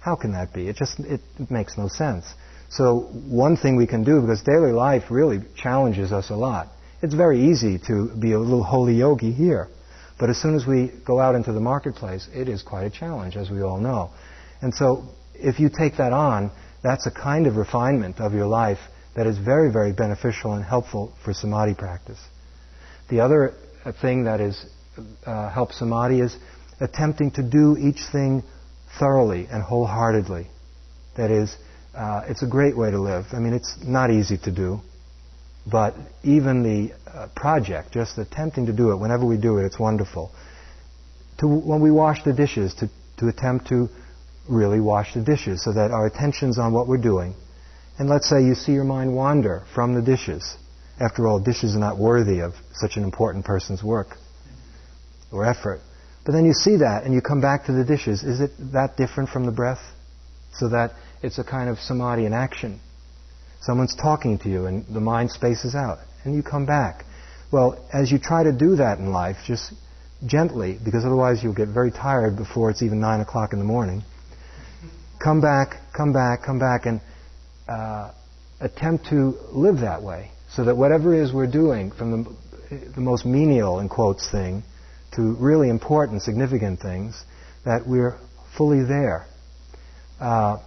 how can that be? It just it makes no sense. So one thing we can do because daily life really challenges us a lot. It's very easy to be a little holy yogi here, but as soon as we go out into the marketplace, it is quite a challenge, as we all know. And so if you take that on, that's a kind of refinement of your life that is very, very beneficial and helpful for samadhi practice. The other thing that is uh, helps samadhi is attempting to do each thing thoroughly and wholeheartedly. That is, uh, it's a great way to live. I mean, it's not easy to do, but even the uh, project, just attempting to do it, whenever we do it, it's wonderful. To, when we wash the dishes, to, to attempt to really wash the dishes so that our attention's on what we're doing. And let's say you see your mind wander from the dishes. After all, dishes are not worthy of such an important person's work or effort. But then you see that and you come back to the dishes. Is it that different from the breath? So that it's a kind of samadhi in action. Someone's talking to you and the mind spaces out and you come back. Well, as you try to do that in life, just gently, because otherwise you'll get very tired before it's even 9 o'clock in the morning, come back, come back, come back, and uh, attempt to live that way. So that whatever it is we're doing, from the, the most menial, in quotes, thing, to really important, significant things, that we're fully there. Uh,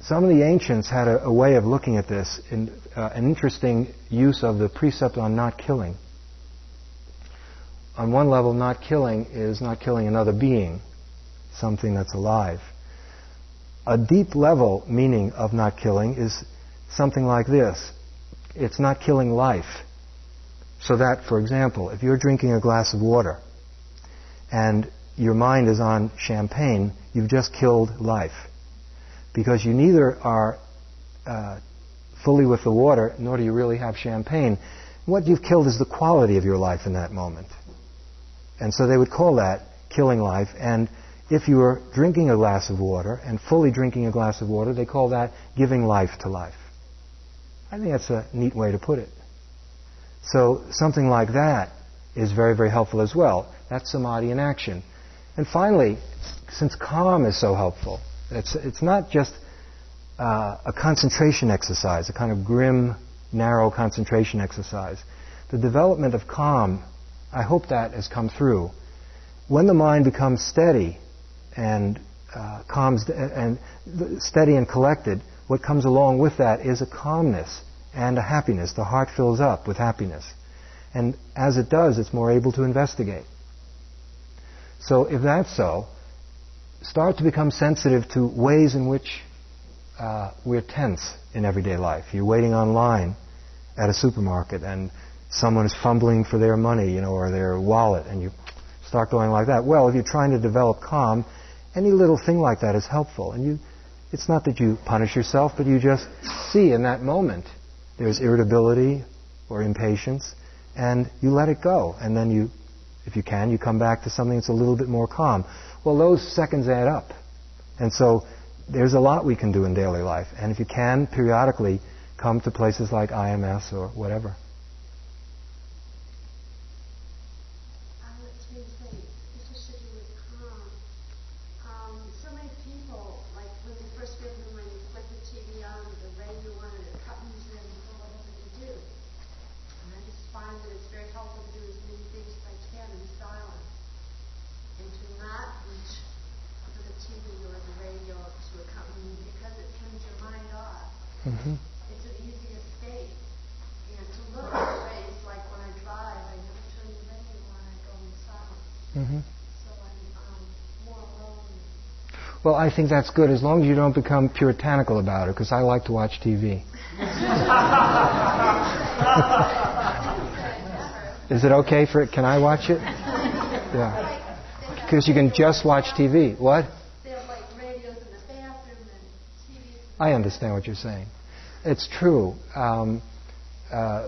some of the ancients had a, a way of looking at this, in, uh, an interesting use of the precept on not killing. On one level, not killing is not killing another being, something that's alive. A deep level meaning of not killing is something like this it's not killing life. So that, for example, if you're drinking a glass of water and your mind is on champagne, you've just killed life. Because you neither are uh, fully with the water, nor do you really have champagne. What you've killed is the quality of your life in that moment. And so they would call that killing life. And if you were drinking a glass of water and fully drinking a glass of water, they call that giving life to life. I think that's a neat way to put it. So something like that is very, very helpful as well. That's samadhi in action. And finally, since calm is so helpful, it's, it's not just uh, a concentration exercise, a kind of grim, narrow concentration exercise. The development of calm, I hope that has come through. When the mind becomes steady and uh, calms and steady and collected, what comes along with that is a calmness and a happiness. The heart fills up with happiness. And as it does, it's more able to investigate. So if that's so, start to become sensitive to ways in which uh, we're tense in everyday life. You're waiting online at a supermarket and someone is fumbling for their money, you know, or their wallet, and you start going like that. Well, if you're trying to develop calm, any little thing like that is helpful. And you, it's not that you punish yourself, but you just see in that moment there's irritability or impatience, and you let it go. And then you, if you can, you come back to something that's a little bit more calm. Well, those seconds add up. And so there's a lot we can do in daily life. And if you can, periodically come to places like IMS or whatever. Mm-hmm. It's an easy escape. And to look at ways, like when I drive, I never turn the radio on, I go in silence. Mm-hmm. So I'm more alone. Well, I think that's good as long as you don't become puritanical about it, because I like to watch TV. Is it okay for it? Can I watch it? Yeah. Because you can just watch TV. What? They have like radios in the bathroom I understand what you're saying. It's true. Um, uh,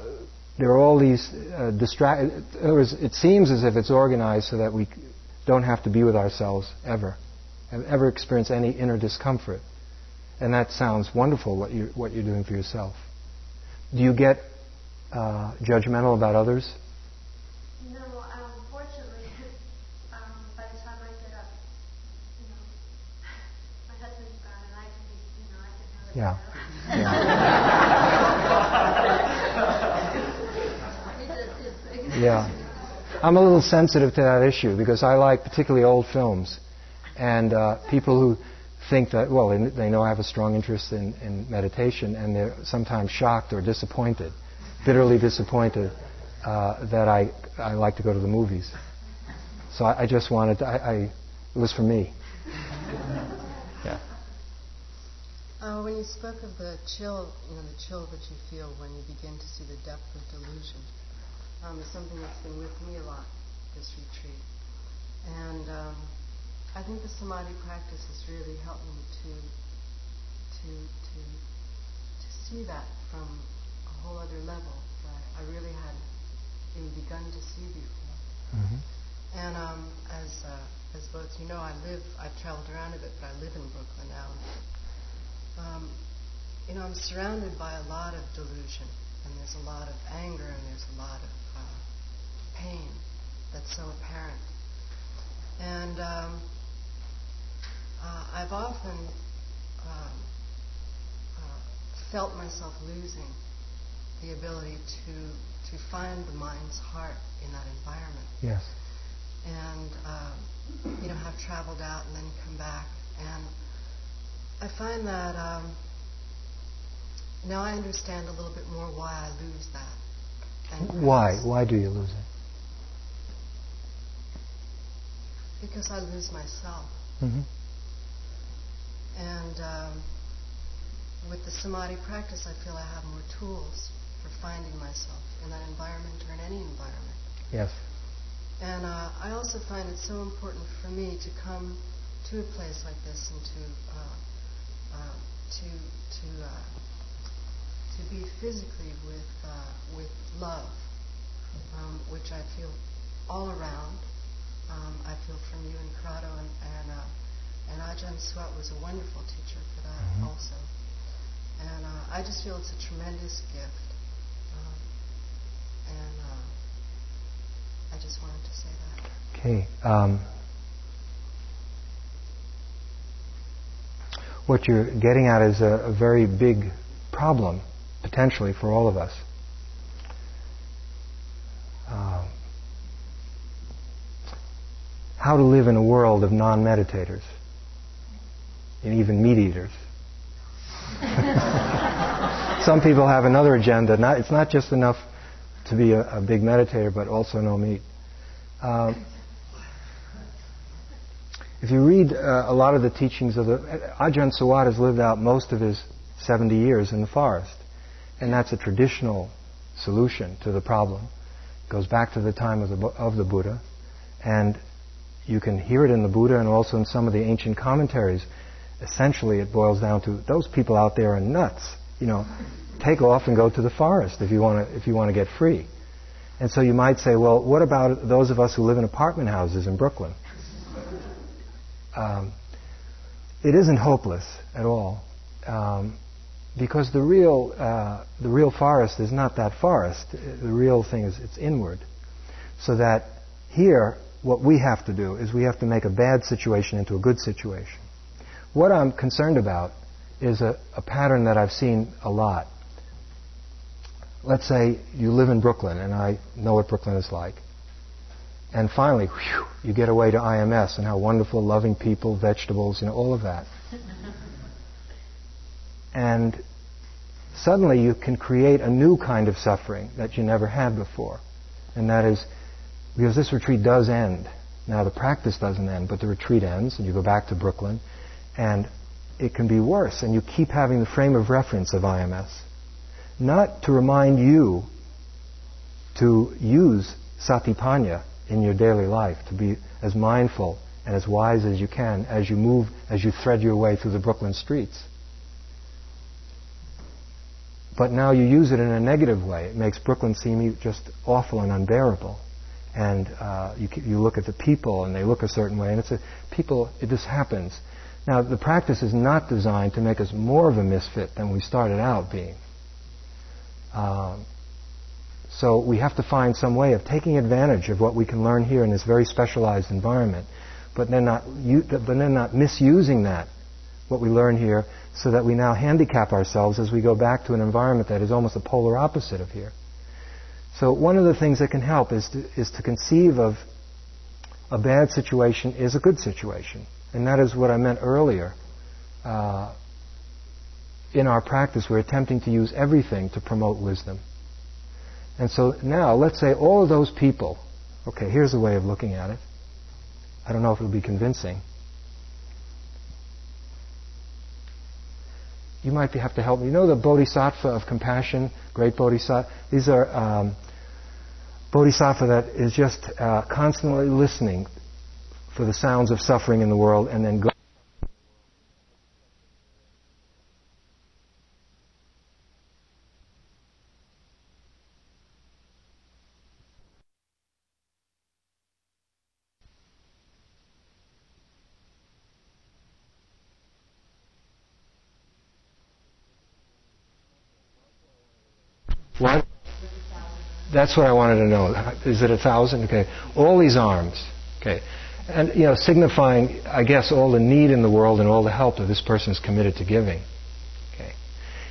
there are all these uh, distract. It seems as if it's organized so that we don't have to be with ourselves ever, ever experience any inner discomfort. And that sounds wonderful. What you what you're doing for yourself. Do you get uh, judgmental about others? No, unfortunately, um, by the time I get up, you know, my husband's gone, and I can be, you know, I can have it. Yeah. Yeah. I'm a little sensitive to that issue because I like particularly old films. And uh, people who think that, well, they, they, know I have a strong interest in, in, meditation and they're sometimes shocked or disappointed, bitterly disappointed uh, that I, I like to go to the movies. So I, I just wanted, to, I, I, it was for me. Yeah. Uh, when you spoke of the chill, you know, the chill that you feel when you begin to see the depth of delusion, um, is something that's been with me a lot this retreat. And um, I think the samadhi practice has really helped me to to to to see that from a whole other level that I really hadn't even begun to see before. Mm-hmm. And um, as uh, as both you know, I live. I've traveled around a bit, but I live in Brooklyn now. Um, you know, I'm surrounded by a lot of delusion, and there's a lot of anger, and there's a lot of pain that's so apparent. And um, uh, I've often um, uh, felt myself losing the ability to to find the mind's heart in that environment. Yes. And um, you know, have traveled out and then come back, and I find that um, now I understand a little bit more why I lose that. Why? Why do you lose it? Because I lose myself. Mm-hmm. And um, with the samadhi practice, I feel I have more tools for finding myself in that environment or in any environment. Yes. And uh, I also find it so important for me to come to a place like this and to uh, uh, to to uh, to be physically with uh, with love, um, which I feel all around um, I feel from you and Corrado and and, uh, and Ajahn Suwat was a wonderful teacher for that mm-hmm. also. And uh, I just feel it's a tremendous gift. Um, and uh, I just wanted to say that. Okay. Um, what you're getting at is a, a very big problem, potentially, for all of us. Uh, how to live in a world of non meditators and even meat eaters. Some people have another agenda. Not, it's not just enough to be a, a big meditator, but also no meat. Um, if you read uh, a lot of the teachings of the Ajahn Suwat has lived out most of his 70 years in the forest, and that's a traditional solution to the problem. It goes back to the time of the of the Buddha, and you can hear it in the Buddha and also in some of the ancient commentaries. Essentially, it boils down to those people out there are nuts. You know, take off and go to the forest if you want to if you want to get free. And so you might say, well, what about those of us who live in apartment houses in Brooklyn? Um, it isn't hopeless at all, um, because the real uh, the real forest is not that forest. The real thing is it's inward. So that here what we have to do is we have to make a bad situation into a good situation. What I'm concerned about is a, a pattern that I've seen a lot. Let's say you live in Brooklyn, and I know what Brooklyn is like. And finally, whew, you get away to IMS and how wonderful, loving people, vegetables, you know, all of that. and suddenly you can create a new kind of suffering that you never had before. And that is because this retreat does end. Now, the practice doesn't end, but the retreat ends, and you go back to Brooklyn, and it can be worse, and you keep having the frame of reference of IMS. Not to remind you to use satipanya in your daily life, to be as mindful and as wise as you can as you move, as you thread your way through the Brooklyn streets. but now you use it in a negative way. It makes Brooklyn seem just awful and unbearable. And uh, you, you look at the people, and they look a certain way, and it's a people. It just happens. Now, the practice is not designed to make us more of a misfit than we started out being. Um, so we have to find some way of taking advantage of what we can learn here in this very specialized environment, but then not, but then not misusing that, what we learn here, so that we now handicap ourselves as we go back to an environment that is almost a polar opposite of here. So one of the things that can help is to, is to conceive of a bad situation is a good situation. And that is what I meant earlier. Uh, in our practice, we're attempting to use everything to promote wisdom. And so now, let's say all of those people, okay, here's a way of looking at it. I don't know if it'll be convincing. You might have to help me. You know the bodhisattva of compassion, great bodhisattva? These are um, bodhisattva that is just uh, constantly listening for the sounds of suffering in the world and then go. What? That's what I wanted to know. Is it a thousand? Okay. All these arms. Okay. And, you know, signifying, I guess, all the need in the world and all the help that this person is committed to giving. Okay.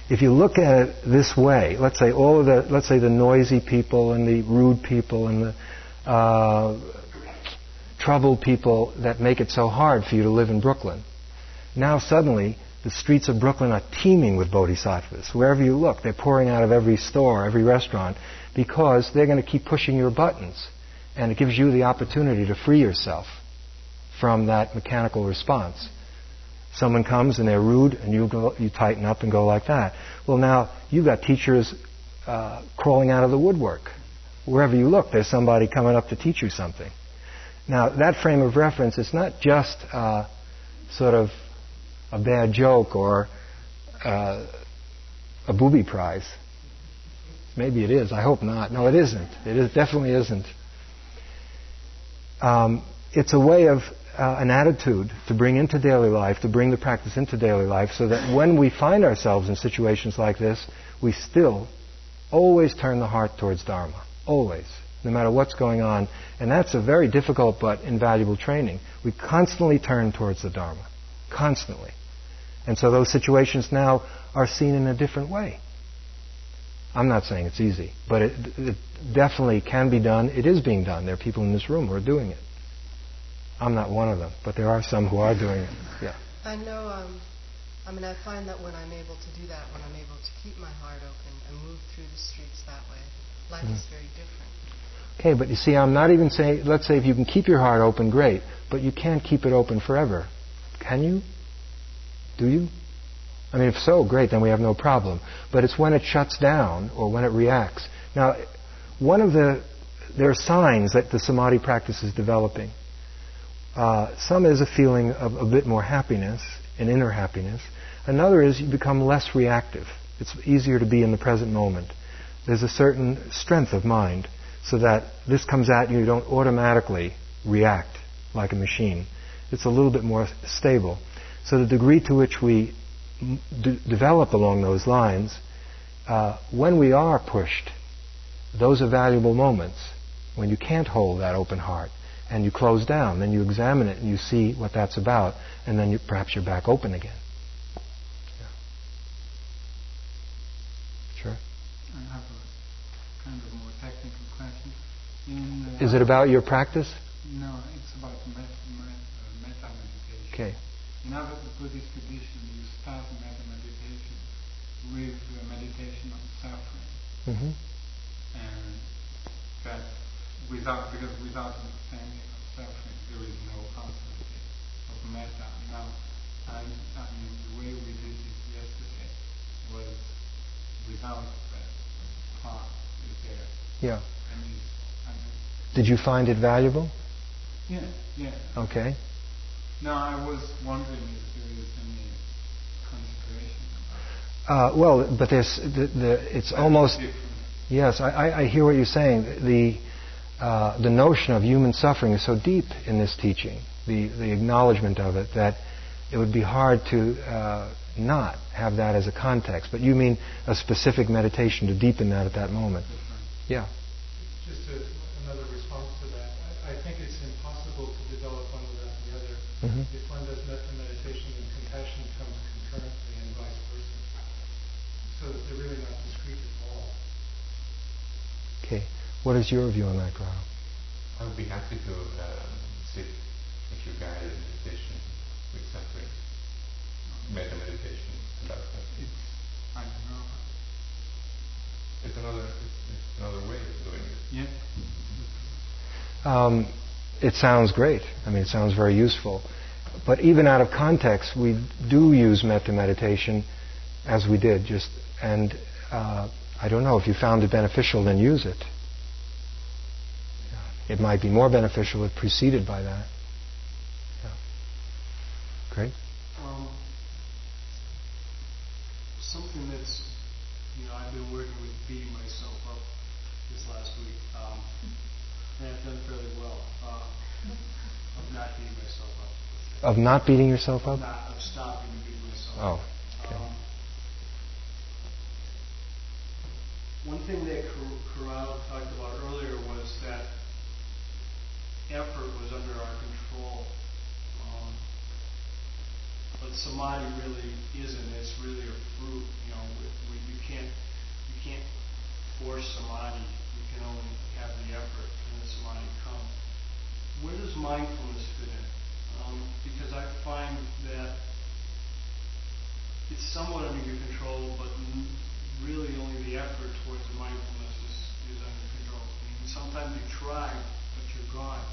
If you look at it this way, let's say all of the, let's say the noisy people and the rude people and the uh, troubled people that make it so hard for you to live in Brooklyn. Now suddenly, the streets of Brooklyn are teeming with bodhisattvas. Wherever you look, they're pouring out of every store, every restaurant, because they're going to keep pushing your buttons. And it gives you the opportunity to free yourself from that mechanical response. Someone comes and they're rude, and you go, you tighten up and go like that. Well, now you've got teachers uh, crawling out of the woodwork. Wherever you look, there's somebody coming up to teach you something. Now, that frame of reference is not just uh, sort of a bad joke or uh, a booby prize. Maybe it is. I hope not. No, it isn't. It is, definitely isn't. Um, it's a way of uh, an attitude to bring into daily life, to bring the practice into daily life, so that when we find ourselves in situations like this, we still always turn the heart towards Dharma. Always. No matter what's going on. And that's a very difficult but invaluable training. We constantly turn towards the Dharma. Constantly. And so those situations now are seen in a different way. I'm not saying it's easy, but it, it definitely can be done. It is being done. There are people in this room who are doing it. I'm not one of them, but there are some who are doing it. Yeah. I know. Um, I mean, I find that when I'm able to do that, when I'm able to keep my heart open and move through the streets that way, life mm. is very different. Okay, but you see, I'm not even saying. Let's say if you can keep your heart open, great, but you can't keep it open forever, can you? Do you? I mean, if so, great, then we have no problem. But it's when it shuts down or when it reacts. Now, one of the there are signs that the samadhi practice is developing. Uh, some is a feeling of a bit more happiness, an inner happiness. Another is you become less reactive. It's easier to be in the present moment. There's a certain strength of mind so that this comes at you, you don't automatically react like a machine. It's a little bit more stable. So the degree to which we d- develop along those lines, uh, when we are pushed, those are valuable moments when you can't hold that open heart and you close down. Then you examine it and you see what that's about, and then you, perhaps you're back open again. Yeah. Sure. I have a kind of more technical question. In, uh, Is it about your practice? No, it's about met, met, uh, meditation. Okay. In other Buddhist tradition, you start metta meditation with meditation on suffering. Mm-hmm. And that without, because without understanding of suffering, there is no concept of metta. Now, I, I mean, the way we did it yesterday was without that part is there. Yeah. I mean, did you find it valuable? Yeah, yeah. Okay. No, I was wondering if there is any consideration about Uh, well, but there's the, the it's almost yes. I, I hear what you're saying. The uh, the notion of human suffering is so deep in this teaching, the the acknowledgement of it that it would be hard to uh, not have that as a context. But you mean a specific meditation to deepen that at that moment? Yeah. Just a, another response to that. I, I, think it's impossible to develop one without the other. Mm-hmm. If one does metta meditation, then compassion comes concurrently, and vice versa. So they're really not discrete at all. Okay. What is your view on that, Grau? I would be happy to uh, sit with you guided meditation with suffering, metta meditation about that. It's, I don't know. It's another, it's another way of doing it. Yeah. Um, it sounds great. I mean, it sounds very useful. But even out of context, we do use metta meditation as we did, just and uh, I don't know if you found it beneficial, then use it. It might be more beneficial if preceded by that. Yeah. Great. Um, something that's, you know, I've been working with beating myself up this last week, um, and I've done fairly well. Uh, of not beating myself up. Of not beating yourself up? Not, of stopping beating myself oh, Okay. Um, one thing that Corrado talked about earlier was that effort was under our control. Um, but samadhi really isn't. It's really a fruit. You know, we, we, you can't you can't force samadhi. You can only have the effort, and the samadhi comes. Where does mindfulness fit in? Um, because I find that it's somewhat under your control, but really only the effort towards mindfulness is, is under control. I mean, sometimes you try, but you're gone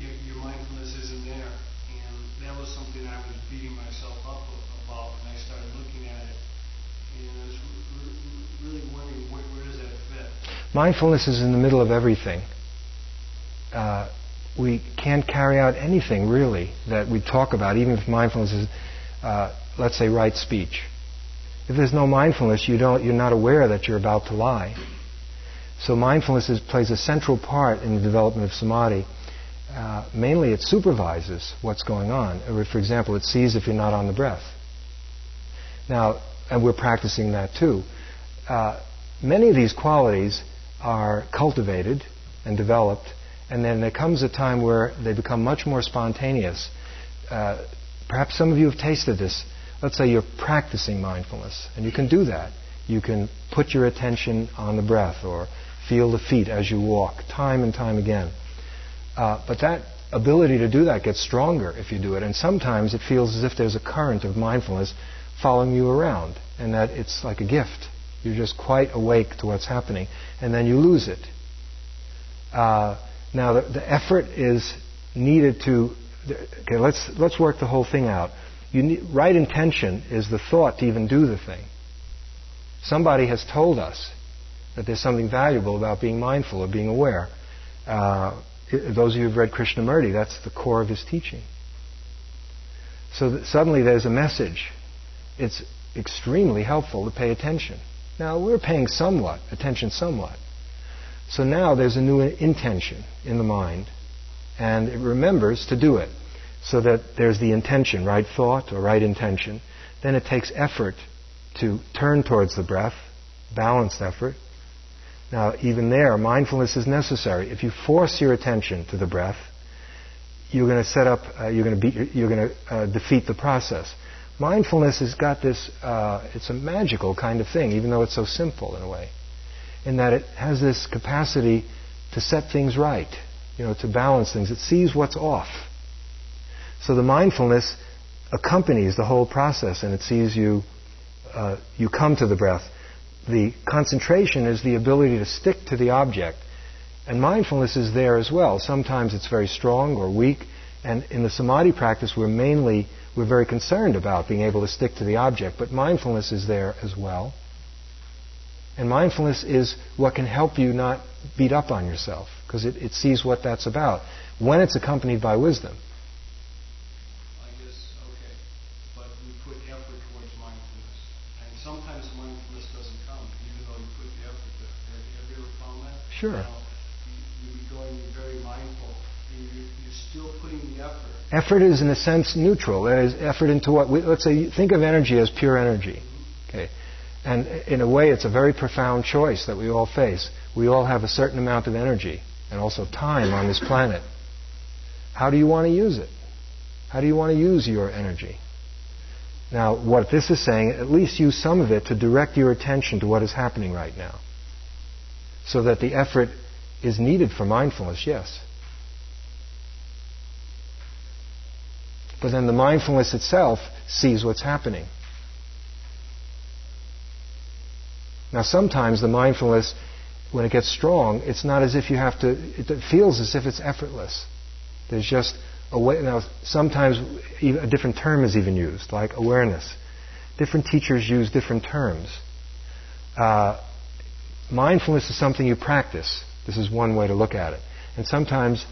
your, your mindfulness isn't there. And that was something I was beating myself up about when I started looking at it. And I was really wondering where, where does that fit? Mindfulness is in the middle of everything. Uh, we can't carry out anything really that we talk about, even if mindfulness is, uh, let's say, right speech. If there's no mindfulness, you don't, you're not aware that you're about to lie. So mindfulness is, plays a central part in the development of samadhi. Uh, mainly it supervises what's going on. For example, it sees if you're not on the breath. Now, and we're practicing that too. Uh, many of these qualities are cultivated and developed, and then there comes a time where they become much more spontaneous. Uh, perhaps some of you have tasted this. Let's say you're practicing mindfulness, and you can do that. You can put your attention on the breath or feel the feet as you walk, time and time again. Uh, but that ability to do that gets stronger if you do it. And sometimes it feels as if there's a current of mindfulness following you around, and that it's like a gift. You're just quite awake to what's happening, and then you lose it. Uh, now, the, the, effort is needed to. Okay, let's let's work the whole thing out. Need, right intention is the thought to even do the thing. Somebody has told us that there's something valuable about being mindful or being aware. Uh, those of you who've read Krishnamurti, that's the core of his teaching. So suddenly there's a message. It's extremely helpful to pay attention. Now we're paying somewhat attention, somewhat. So now there's a new intention in the mind, and it remembers to do it. So that there's the intention, right thought or right intention. Then it takes effort to turn towards the breath, balanced effort, now, even there, mindfulness is necessary. If you force your attention to the breath, you're going to set up, uh, you're going to beat, you're going to uh, defeat the process. Mindfulness has got this, uh, it's a magical kind of thing, even though it's so simple in a way, in that it has this capacity to set things right, you know, to balance things. It sees what's off. So the mindfulness accompanies the whole process, and it sees you, uh, you come to the breath the concentration is the ability to stick to the object. And mindfulness is there as well. Sometimes it's very strong or weak. And in the samadhi practice, we're mainly, we're very concerned about being able to stick to the object. But mindfulness is there as well. And mindfulness is what can help you not beat up on yourself because it, it sees what that's about when it's accompanied by wisdom. Sure. You know, you'd be going, very mindful. You're, still putting the effort. Effort is, in a sense, neutral. That is, effort into what let's say, think of energy as pure energy. And in a way, it's a very profound choice that we all face. We all have a certain amount of energy and also time on this planet. How do you want to use it? How do you want to use your energy? Now, what this is saying, at least use some of it to direct your attention to what is happening right now. So that the effort is needed for mindfulness, yes. But then the mindfulness itself sees what's happening. Now, sometimes the mindfulness, when it gets strong, it's not as if you have to, it feels as if it's effortless. There's just a way, now sometimes a different term is even used, like awareness. Different teachers use different terms. Uh, mindfulness is something you practice. This is one way to look at it. And sometimes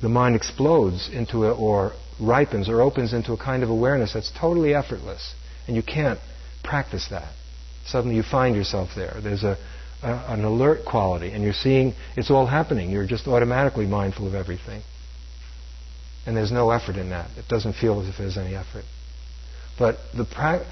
the mind explodes into it or ripens or opens into a kind of awareness that's totally effortless. And you can't practice that. Suddenly you find yourself there. There's a, a, an alert quality, and you're seeing it's all happening. You're just automatically mindful of everything. And there's no effort in that. It doesn't feel as if there's any effort. But the pra-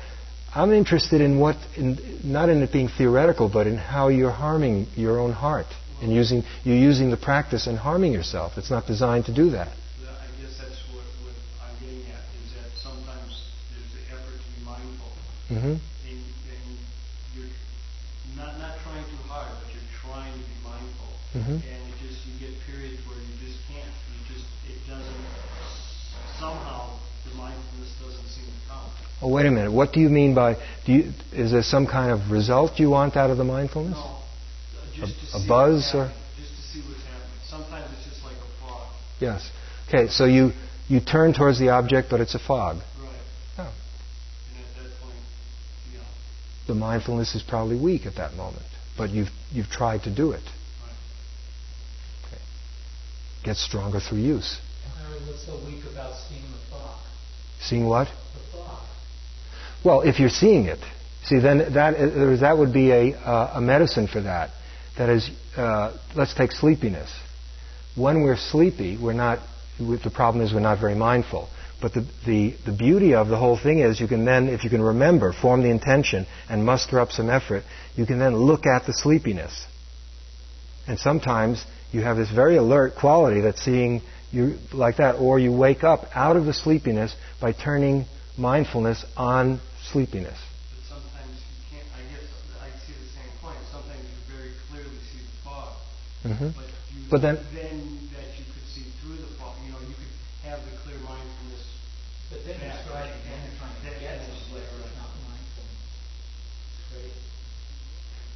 I'm interested in what, in, not in it being theoretical, but in how you're harming your own heart and using you're using the practice and harming yourself. It's not designed to do that. I guess that's what, what I'm getting at is that sometimes there's the effort to be mindful, mm-hmm. and, and, you're not not trying too hard, but you're trying to be mindful, mm-hmm. and it just you get periods where you just can't. You just it doesn't somehow the mindfulness doesn't seem to come. Oh, wait a minute. What do you mean by? Do you, is there some kind of result you want out of the mindfulness? No, a, a buzz or? Just to see what's happening. Sometimes it's just like a fog. Yes. Okay. So you you turn towards the object, but it's a fog. Right. Oh. And at that point, know. The mindfulness is probably weak at that moment, but you've you've tried to do it. Right. Okay. Get stronger through use. Larry, what's so weak about seeing the fog? Seeing what? The fog. Well, if you're seeing it, see, then that, that would be a, uh, a medicine for that. That is, uh, let's take sleepiness. When we're sleepy, we're not, the problem is we're not very mindful. But the, the, the beauty of the whole thing is you can then, if you can remember, form the intention and muster up some effort, you can then look at the sleepiness. And sometimes you have this very alert quality that's seeing you like that, or you wake up out of the sleepiness by turning mindfulness on sleepiness. But sometimes you can't, I guess I see the same point. Sometimes you very clearly see the fog. Mm-hmm. But, you, but then, then that you could see through the fog, you know, you could have the clear mindfulness. But then you're striving again and trying to get to where it's not mindfulness. Right?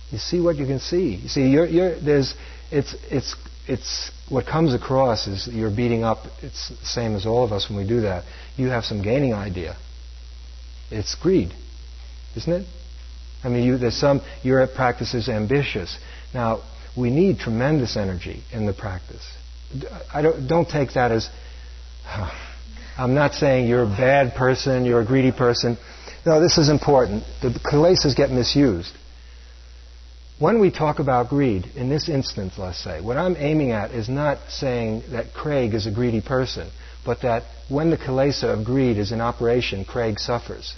You see what you can see. You see, you're, you're, there's, it's, it's, it's, what comes across is you're beating up, it's the same as all of us when we do that. You have some gaining idea. It's greed, isn't it? I mean, you, there's some, your practice is ambitious. Now, we need tremendous energy in the practice. I don't, don't take that as, I'm not saying you're a bad person, you're a greedy person. No, this is important. The kilesas get misused. When we talk about greed, in this instance, let's say, what I'm aiming at is not saying that Craig is a greedy person, but that when the kilesa of greed is in operation, Craig suffers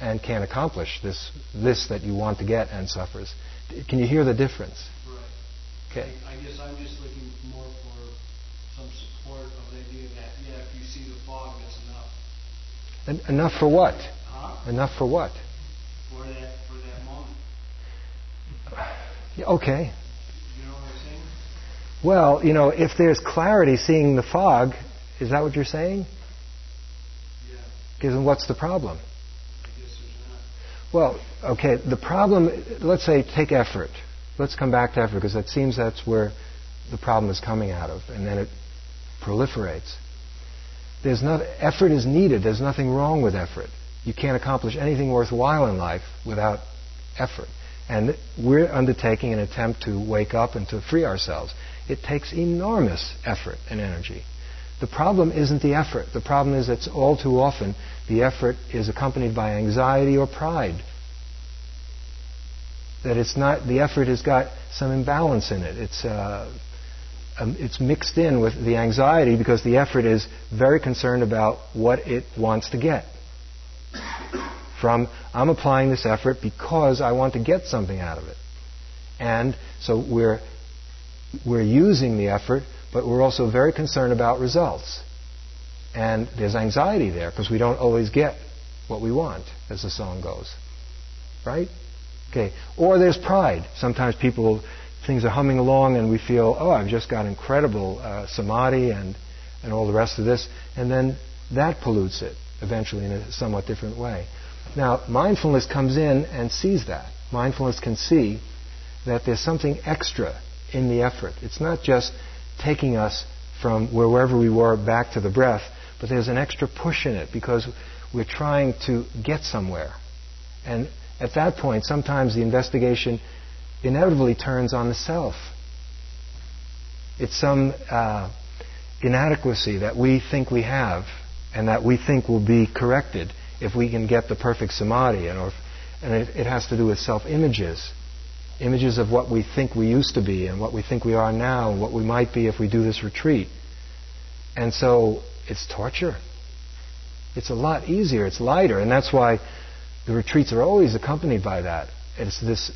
and can't accomplish this, this that you want to get and suffers. Can you hear the difference? Right. Okay. I guess I'm just looking more for some support of the idea that, yeah, if you see the fog, that's enough. En- enough for what? Huh? Enough for what? For that, for that Okay. You know what I'm saying? Well, you know, if there's clarity seeing the fog, is that what you're saying? Yeah. Because what's the problem? I guess not. Well, okay, the problem, let's say, take effort. Let's come back to effort because it seems that's where the problem is coming out of, and then it proliferates. There's not, effort is needed. There's nothing wrong with effort. You can't accomplish anything worthwhile in life without effort. And we're undertaking an attempt to wake up and to free ourselves. It takes enormous effort and energy. The problem isn't the effort. The problem is that all too often the effort is accompanied by anxiety or pride. that it's not the effort has got some imbalance in it. It's uh, um, it's mixed in with the anxiety because the effort is very concerned about what it wants to get. From I'm applying this effort because I want to get something out of it, and so we're we're using the effort, but we're also very concerned about results. And there's anxiety there because we don't always get what we want, as the song goes. Right? Okay. Or there's pride. Sometimes people, things are humming along and we feel, oh, I've just got incredible uh, samadhi and, and all the rest of this. And then that pollutes it eventually in a somewhat different way. Now, mindfulness comes in and sees that. Mindfulness can see that there's something extra in the effort. It's not just taking us from wherever we were back to the breath, but there's an extra push in it because we're trying to get somewhere. And at that point, sometimes the investigation inevitably turns on the self. It's some uh, inadequacy that we think we have and that we think will be corrected if we can get the perfect samadhi. And, and it, it has to do with self images images of what we think we used to be and what we think we are now and what we might be if we do this retreat. And so it's torture. It's a lot easier, it's lighter, and that's why the retreats are always accompanied by that. It's this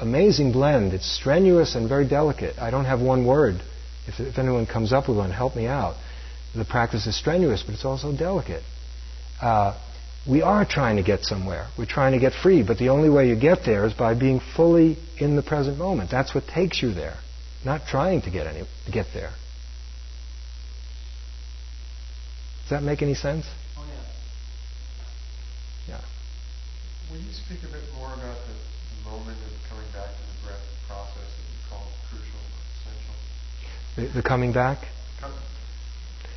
amazing blend. It's strenuous and very delicate. I don't have one word. If, if anyone comes up with one, help me out. The practice is strenuous, but it's also delicate. Uh, we are trying to get somewhere. We're trying to get free, but the only way you get there is by being fully in the present moment. That's what takes you there, not trying to get any to get there. Does that make any sense? Oh yeah. Yeah. Will you speak a bit more about the, moment of coming back to the breath process that you call crucial, essential? The, the coming back. Come,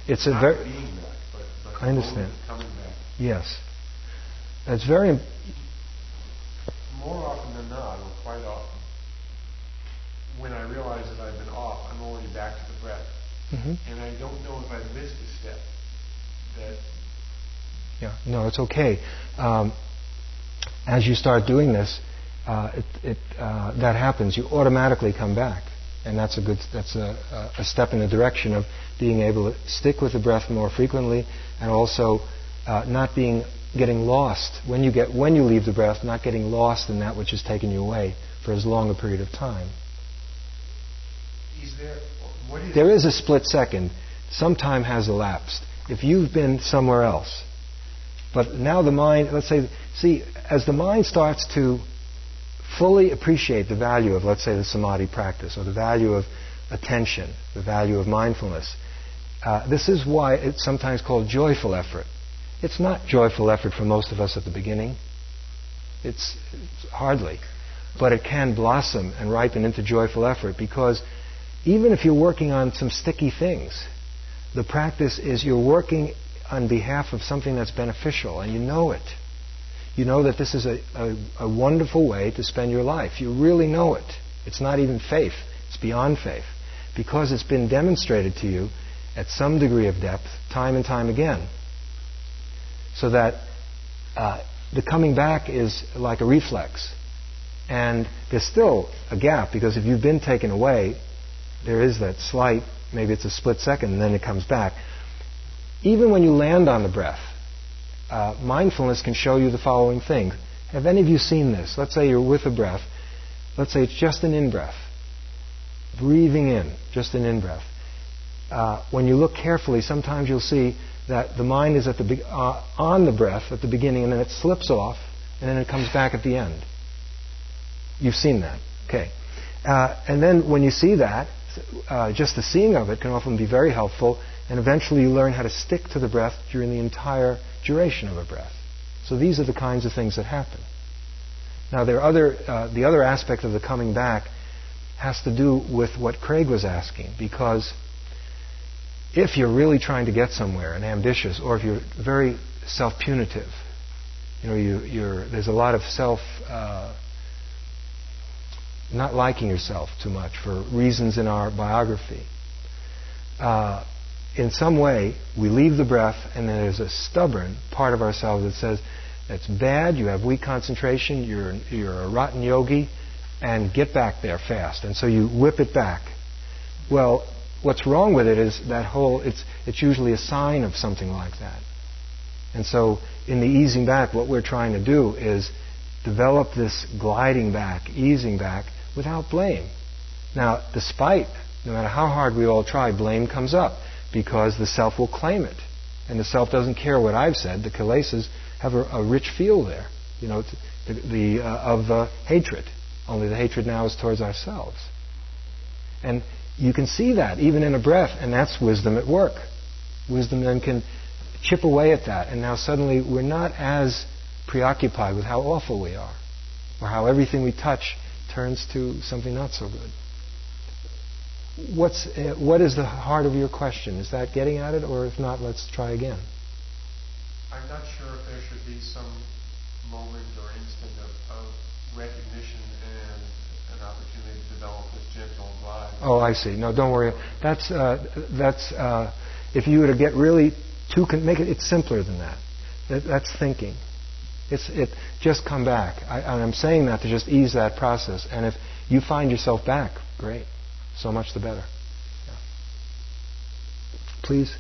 it's a very. Being back, but, but I understand. Coming back. Yes. It's very. More often than not, or quite often, when I realize that I've been off, I'm already back to the breath. Mm-hmm. And I don't know if I've missed a step. That. Yeah, no, it's okay. Um, as you start doing this, uh, it, it, uh, that happens. You automatically come back, and that's a good. That's a, a step in the direction of being able to stick with the breath more frequently, and also uh, not being getting lost when you get when you leave the breath, not getting lost in that which has taken you away for as long a period of time. Is there, is there is a split second. Some time has elapsed. If you've been somewhere else, but now the mind, let's say, see, as the mind starts to fully appreciate the value of, let's say, the samadhi practice or the value of attention, the value of mindfulness, uh, this is why it's sometimes called joyful effort. It's not joyful effort for most of us at the beginning. It's, it's, hardly. But it can blossom and ripen into joyful effort because even if you're working on some sticky things, the practice is you're working on behalf of something that's beneficial and you know it. You know that this is a, a, a wonderful way to spend your life. You really know it. It's not even faith, it's beyond faith. Because it's been demonstrated to you at some degree of depth time and time again. So that uh, the coming back is like a reflex. And there's still a gap because if you've been taken away, there is that slight, maybe it's a split second, and then it comes back. Even when you land on the breath, uh, mindfulness can show you the following thing. Have any of you seen this? Let's say you're with a breath. Let's say it's just an in breath. Breathing in, just an in breath. Uh, when you look carefully, sometimes you'll see that the mind is at the be- uh, on the breath at the beginning and then it slips off and then it comes back at the end. You've seen that. Okay. Uh, and then when you see that, uh, just the seeing of it can often be very helpful, and eventually you learn how to stick to the breath during the entire duration of a breath. So these are the kinds of things that happen. Now, there are other, uh, the other aspect of the coming back has to do with what Craig was asking, because if you're really trying to get somewhere and ambitious, or if you're very self-punitive, you know, you, there's a lot of self, uh, not liking yourself too much for reasons in our biography. Uh, in some way, we leave the breath, and then there's a stubborn part of ourselves that says, It's bad, you have weak concentration, you're, you're a rotten yogi, and get back there fast. And so you whip it back. Well, what's wrong with it is that whole, it's, it's usually a sign of something like that. And so in the easing back, what we're trying to do is develop this gliding back, easing back, without blame. Now, despite, no matter how hard we all try, blame comes up because the self will claim it. And the self doesn't care what I've said. The kilesas have a, a rich feel there, you know, the, the uh, of uh, hatred. Only the hatred now is towards ourselves. And you can see that even in a breath, and that's wisdom at work. Wisdom then can chip away at that, and now suddenly we're not as preoccupied with how awful we are, or how everything we touch turns to something not so good. What's, uh, what is the heart of your question? Is that getting at it, or if not, let's try again. I'm not sure if there should be some moment or instant of, of recognition and an opportunity to develop this gentle vibe. Oh, I see. No, don't worry. That's uh, that's uh, if you were to get really too con- make it. It's simpler than that. that that's thinking. It's it. Just come back. I, and I'm saying that to just ease that process. And if you find yourself back, great. So much the better. Yeah. Please.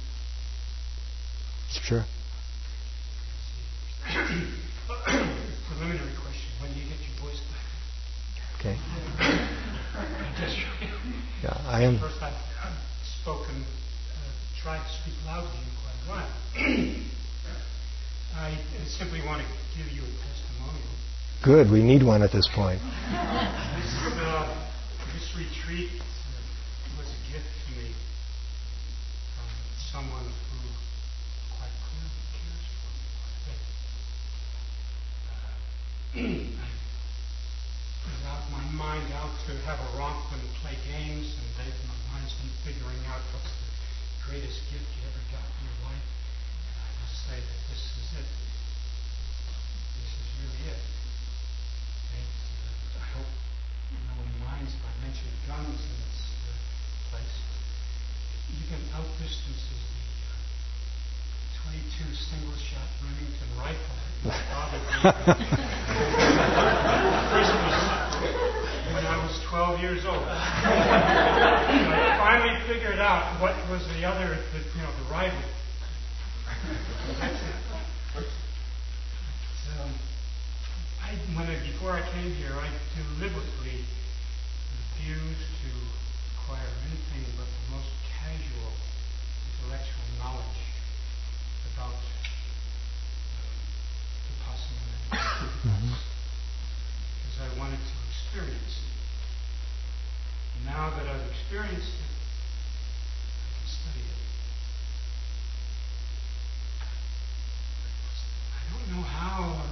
Sure. Preliminary question: When do you get your voice back? Okay. yeah, I am. First, I've, I've spoken, uh, tried to speak loudly in quite a while. I simply want to give you a testimonial. Good. We need one at this point. this, uh, this retreat uh, was a gift to me from someone who quite clearly cares for me quite a bit. I out my mind out to have a romp and play games, and they, my mind's been figuring out what's the greatest gift you ever got in your life. And I must say that this is it. This is really it. it uh, I hope no one minds if I mention guns in this uh, place. Even outdistances the uh, 22 single shot Remington rifle when I was 12 years old. I finally figured out what was the other, the, you know, the rival. so, I, when I, before I came here, I deliberately refused to acquire anything but the most casual intellectual knowledge about mm-hmm. because I wanted to experience it. Now that I've experienced it, I can study it. I don't know how. Uh,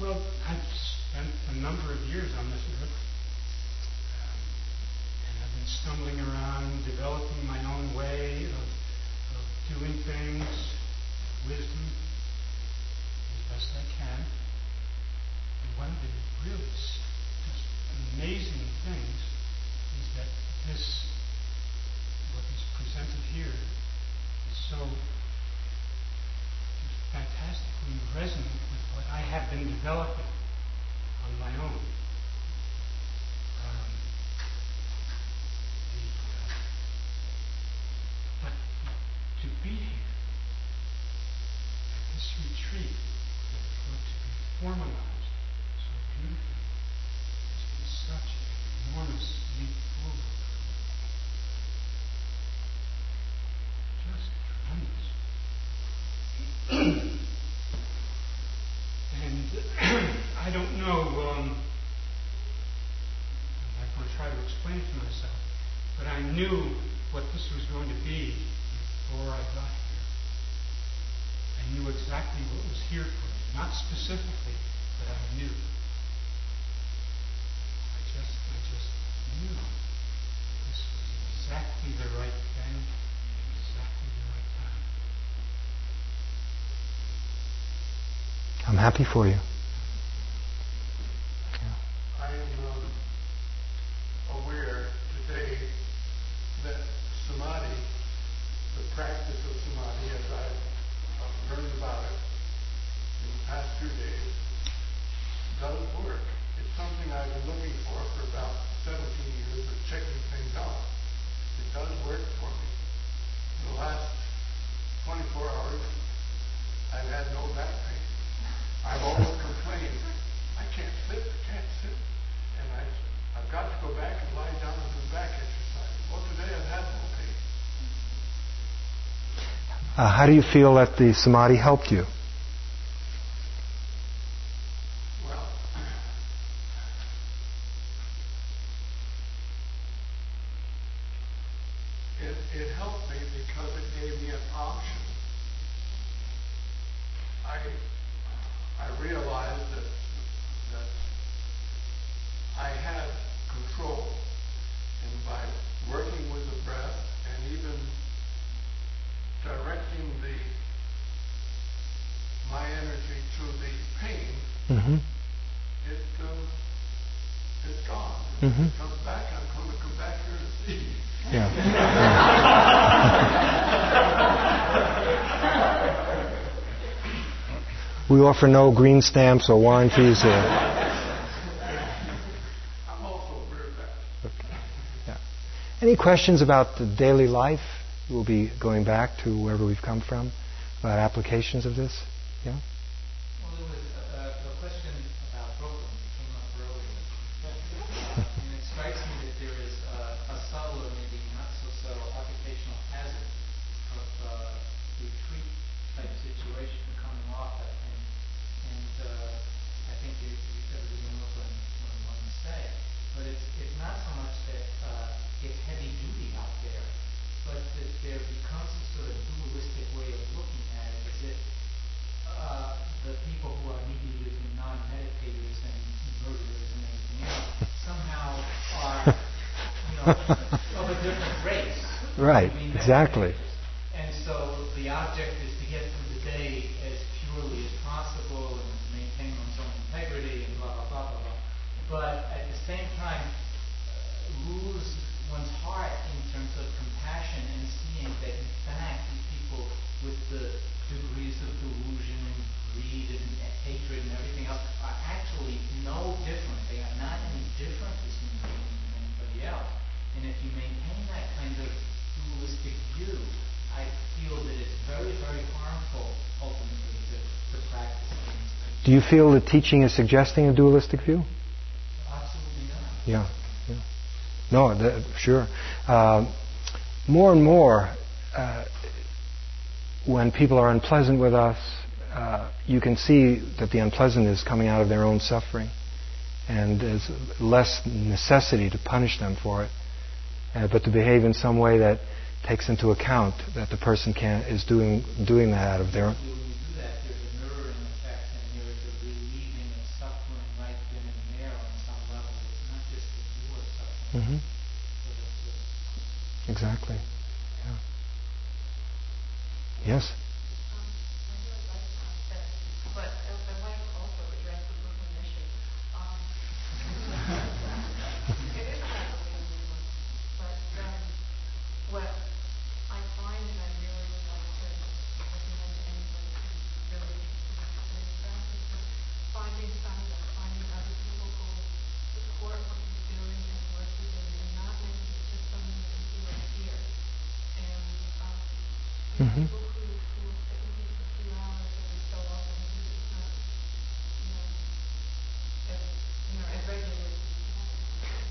well, I've spent a number of years on this earth. Um, and I've been stumbling around, developing my own way of, of doing things, wisdom, as best I can. And one of the really just amazing things is that this, what is presented here, is so just fantastically resonant with what I have been developing on my own. Um, the, uh, but to be here at this retreat formalized so beautifully. It's been such an enormous leap forward. Just tremendous. and I don't know, um, I'm not going to try to explain it to myself, but I knew what this was going to be before I got here. I knew exactly what was here for me. Not specifically, but I knew. I just, I just knew this was exactly the right thing, exactly the right time. I'm happy for you. I am um, aware today that samadhi, the practice of samadhi, as I've learned about it, in the past few days does work. It's something I've been looking for for about 17 years of checking things out. It does work for me. In the last 24 hours, I've had no back pain. I've always complained, I can't sit, I can't sit. And I, I've got to go back and lie down and do back exercise. Well, today I've had no pain. Uh, how do you feel that the samadhi helped you? Offer no green stamps or warranties. Or. Any questions about the daily life? We'll be going back to wherever we've come from about applications of this. Right, exactly. And so the object is to get through the day as purely as possible and maintain one's own integrity and blah, blah, blah, blah, blah. But at the same time, uh, lose one's heart in terms of compassion and seeing that in fact these people with the degrees of delusion and greed and hatred and everything else are actually no different. They are not any different as human beings than anybody else. And if you maintain that kind of dualistic view, I feel that it's very, very harmful ultimately to, to practice. Do you feel the teaching is suggesting a dualistic view? Absolutely not. Yeah. yeah. No, the, sure. Uh, more and more, uh, when people are unpleasant with us, uh, you can see that the unpleasantness is coming out of their own suffering. And there's less necessity to punish them for it, uh, but to behave in some way that takes into account that the person can is doing doing that out of their own. Mm-hmm. Exactly. Yeah. Yes.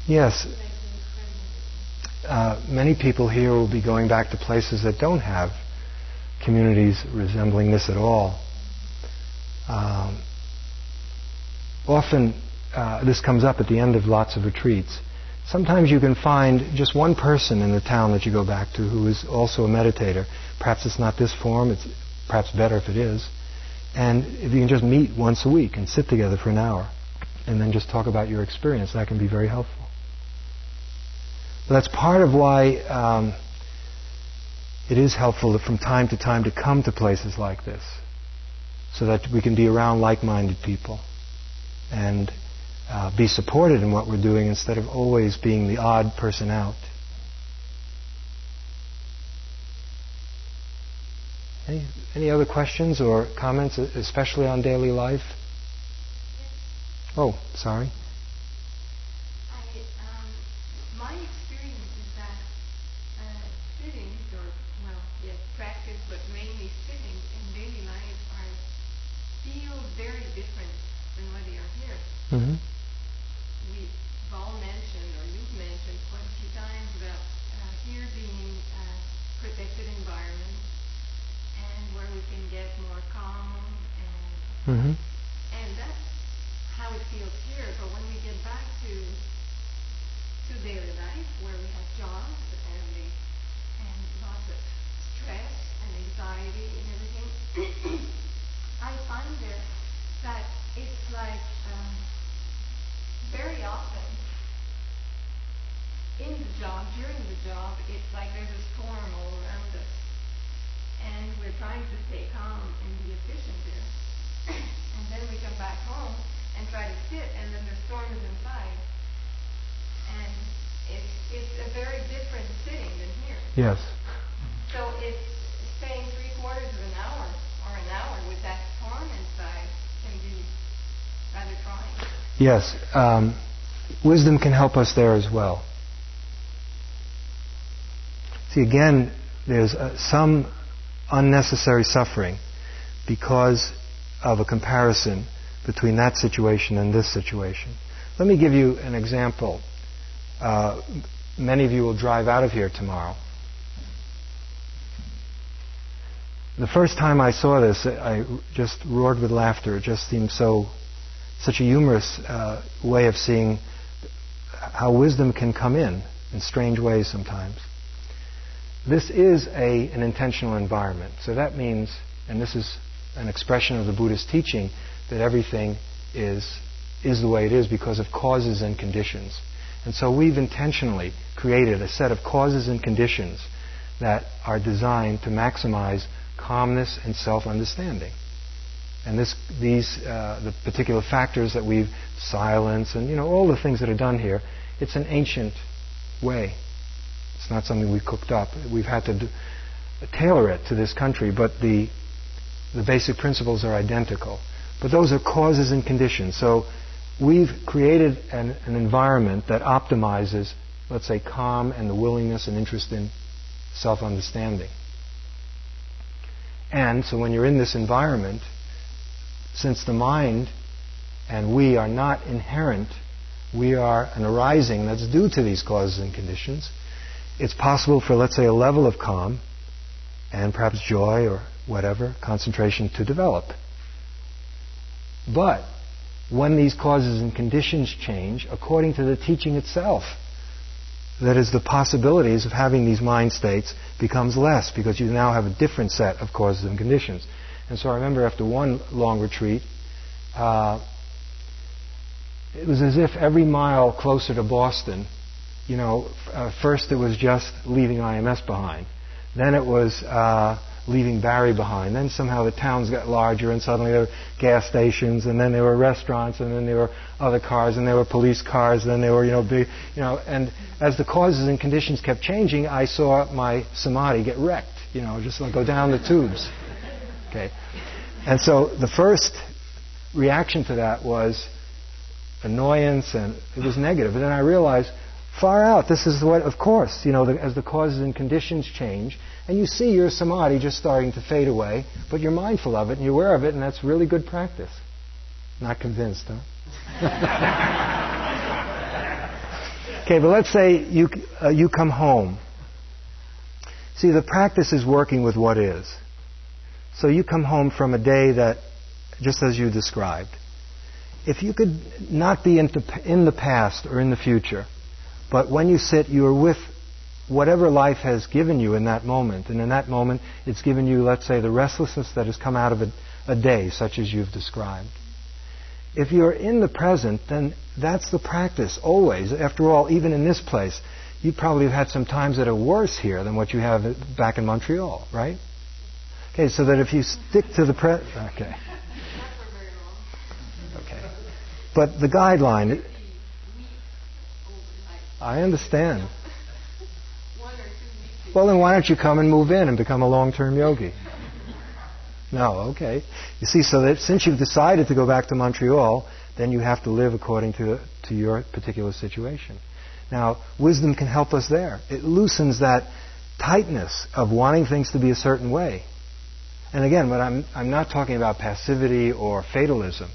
Yes. Uh, many people here will be going back to places that don't have communities resembling this at all. Um, often, uh, this comes up at the end of lots of retreats. Sometimes you can find just one person in the town that you go back to who is also a meditator. Perhaps it's not this form, it's perhaps better if it is. And if you can just meet once a week and sit together for an hour and then just talk about your experience, that can be very helpful. That's part of why um, it is helpful from time to time to come to places like this so that we can be around like minded people and uh, be supported in what we're doing instead of always being the odd person out. Any, any other questions or comments, especially on daily life? Oh, sorry. Mm-hmm. We've all mentioned, or you've mentioned quite a few times about uh, here being a protected environment and where we can get more calm and mm-hmm. and that's how it feels here. But when we get back to to daily life, where we have jobs and and lots of stress and anxiety and everything, I find that that it's like um, very often in the job, during the job, it's like there's a storm all around us. And we're trying to stay calm and be efficient there. and then we come back home and try to sit, and then the storm is inside. And it's, it's a very different sitting than here. Yes. So it's staying three quarters of an hour or an hour with that storm inside can be rather trying. Yes, um, wisdom can help us there as well. See, again, there's uh, some unnecessary suffering because of a comparison between that situation and this situation. Let me give you an example. Uh, many of you will drive out of here tomorrow. The first time I saw this, I just roared with laughter. It just seemed so such a humorous uh, way of seeing how wisdom can come in in strange ways sometimes. This is a, an intentional environment. So that means, and this is an expression of the Buddhist teaching, that everything is, is the way it is because of causes and conditions. And so we've intentionally created a set of causes and conditions that are designed to maximize calmness and self understanding. And this, these, uh, the particular factors that we've, silence and, you know, all the things that are done here, it's an ancient way. It's not something we cooked up. We've had to do, tailor it to this country, but the, the basic principles are identical. But those are causes and conditions. So we've created an, an environment that optimizes, let's say, calm and the willingness and interest in self understanding. And so when you're in this environment, since the mind and we are not inherent, we are an arising that's due to these causes and conditions, it's possible for, let's say, a level of calm and perhaps joy or whatever, concentration to develop. But when these causes and conditions change, according to the teaching itself, that is, the possibilities of having these mind states becomes less because you now have a different set of causes and conditions. And so I remember after one long retreat, uh, it was as if every mile closer to Boston, you know, uh, first it was just leaving IMS behind. Then it was uh, leaving Barre behind. Then somehow the towns got larger, and suddenly there were gas stations, and then there were restaurants, and then there were other cars, and there were police cars, and then there were, you know, big, you know. And as the causes and conditions kept changing, I saw my samadhi get wrecked, you know, just like go down the tubes. Okay? And so the first reaction to that was annoyance and it was negative. And then I realized, far out, this is what, of course, you know, the, as the causes and conditions change, and you see your samadhi just starting to fade away, but you're mindful of it and you're aware of it, and that's really good practice. Not convinced, huh? okay, but let's say you, uh, you come home. See, the practice is working with what is. So you come home from a day that, just as you described, if you could not be in the past or in the future, but when you sit, you are with whatever life has given you in that moment. And in that moment, it's given you, let's say, the restlessness that has come out of a, a day, such as you've described. If you're in the present, then that's the practice, always. After all, even in this place, you probably have had some times that are worse here than what you have back in Montreal, right? Okay, so that if you stick to the pre... Okay. Okay. But the guideline... I understand. Well, then why don't you come and move in and become a long-term yogi? no, okay. You see, so that since you've decided to go back to Montreal, then you have to live according to, to your particular situation. Now, wisdom can help us there. It loosens that tightness of wanting things to be a certain way. And again, but I'm, I'm not talking about passivity or fatalism,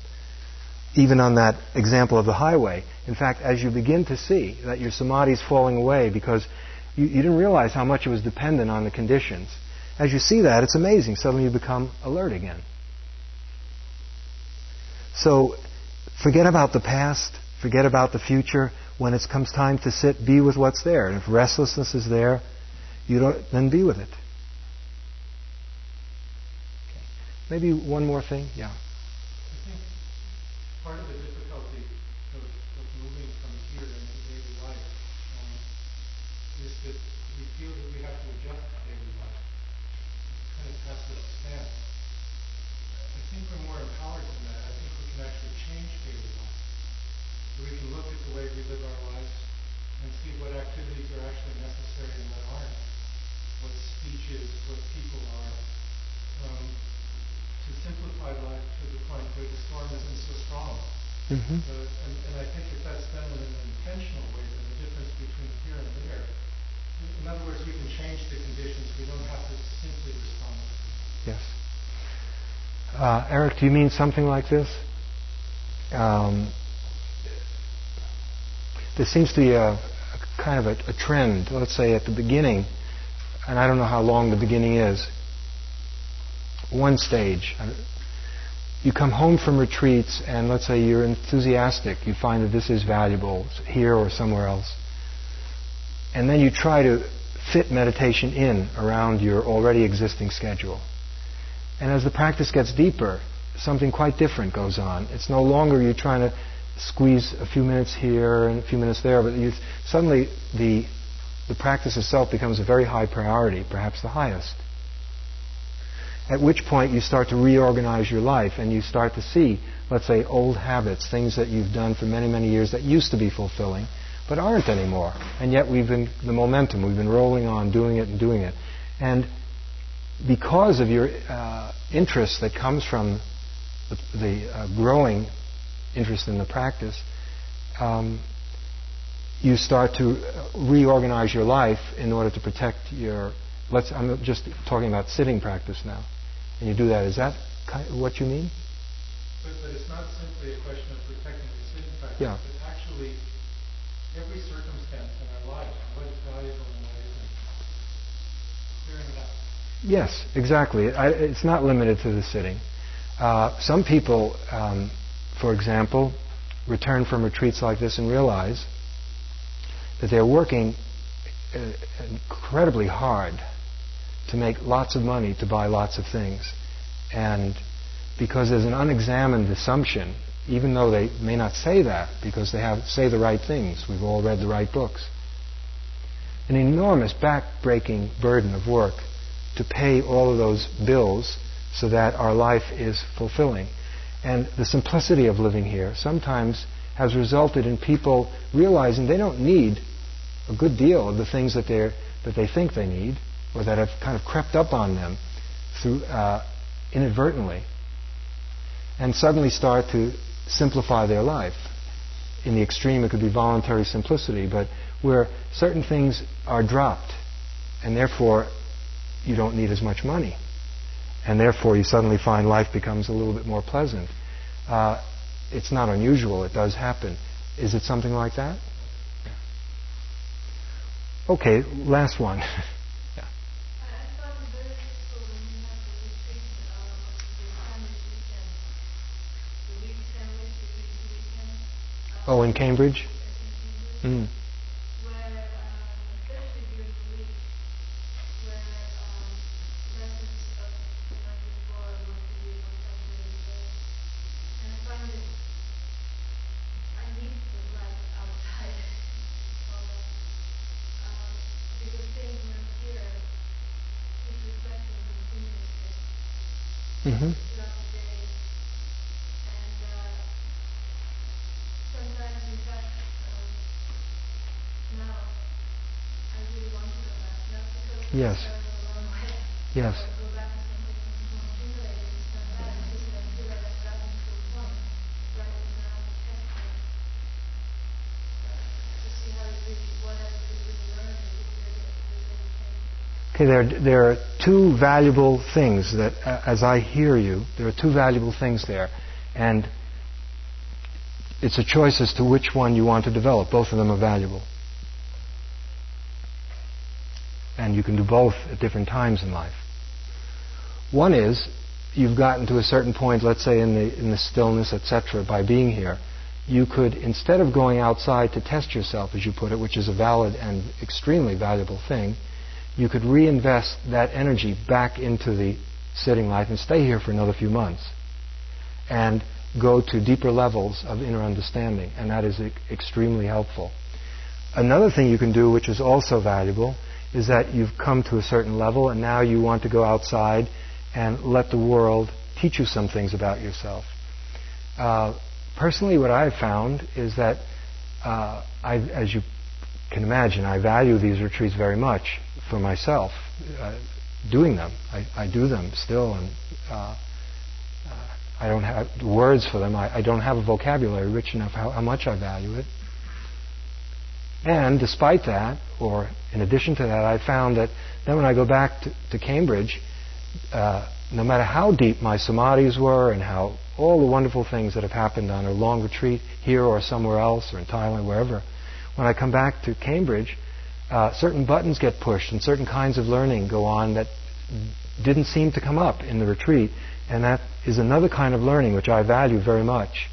even on that example of the highway. In fact, as you begin to see that your samadhi is falling away because you, you didn't realize how much it was dependent on the conditions, as you see that, it's amazing. Suddenly you become alert again. So forget about the past, forget about the future. When it comes time to sit, be with what's there. And if restlessness is there, you don't then be with it. Okay. Maybe one more thing? Yeah. I think part of the difficulty of, of moving from here into daily life um, is that we feel that we have to adjust to daily life. It kind of has to stand. I think we're more empowered than that. I think we can actually change daily life. So we can look at the way we live our lives and see what activities are actually necessary and what aren't what speech is, what people are, um, to simplify life to the point where the storm isn't so strong. Mm-hmm. Uh, and, and, I think if that's done in an intentional way, then the difference between here and there, in other words, we can change the conditions. We don't have to simply respond. Yes. Uh, Eric, do you mean something like this? Um, there seems to be a, a kind of a, a trend, let's say at the beginning, and I don't know how long the beginning is. One stage. You come home from retreats, and let's say you're enthusiastic. You find that this is valuable here or somewhere else. And then you try to fit meditation in around your already existing schedule. And as the practice gets deeper, something quite different goes on. It's no longer you're trying to squeeze a few minutes here and a few minutes there, but you, suddenly the the practice itself becomes a very high priority, perhaps the highest. At which point you start to reorganize your life and you start to see, let's say, old habits, things that you've done for many, many years that used to be fulfilling, but aren't anymore. And yet we've been, the momentum, we've been rolling on, doing it and doing it. And because of your uh, interest that comes from the, the uh, growing interest in the practice, um, you start to reorganize your life in order to protect your. Let's. I'm just talking about sitting practice now, and you do that. Is that what you mean? But, but it's not simply a question of protecting the sitting practice. Yeah. But actually, every circumstance in our life, what is valuable and what isn't, clearing it. Yes, exactly. I, it's not limited to the sitting. Uh, some people, um, for example, return from retreats like this and realize that they're working uh, incredibly hard to make lots of money to buy lots of things. And because there's an unexamined assumption, even though they may not say that, because they have say the right things, we've all read the right books, an enormous back-breaking burden of work to pay all of those bills so that our life is fulfilling. And the simplicity of living here sometimes has resulted in people realizing they don't need a good deal of the things that that they think they need, or that have kind of crept up on them through uh, inadvertently, and suddenly start to simplify their life. In the extreme, it could be voluntary simplicity, but where certain things are dropped, and therefore you don't need as much money, and therefore you suddenly find life becomes a little bit more pleasant. Uh, it's not unusual; it does happen. Is it something like that? Okay, last one. Oh, in Cambridge? Mm. Mm-hmm. Okay, there, there are two valuable things that, uh, as I hear you, there are two valuable things there. And it's a choice as to which one you want to develop. Both of them are valuable. And you can do both at different times in life. One is you've gotten to a certain point, let's say in the, in the stillness, etc., by being here. You could, instead of going outside to test yourself, as you put it, which is a valid and extremely valuable thing, you could reinvest that energy back into the sitting life and stay here for another few months. And go to deeper levels of inner understanding, and that is e- extremely helpful. Another thing you can do, which is also valuable, is that you've come to a certain level and now you want to go outside and let the world teach you some things about yourself. Uh, personally, what I've found is that, uh, as you can imagine, I value these retreats very much for myself, uh, doing them. I, I, do them still, and uh, I don't have words for them. I, I don't have a vocabulary rich enough how, how, much I value it. And despite that, or in addition to that, I found that then when I go back to, to Cambridge, uh, no matter how deep my samadhis were and how all the wonderful things that have happened on a long retreat here or somewhere else or in Thailand, wherever, when I come back to Cambridge, uh, certain buttons get pushed and certain kinds of learning go on that didn't seem to come up in the retreat. And that is another kind of learning which I value very much.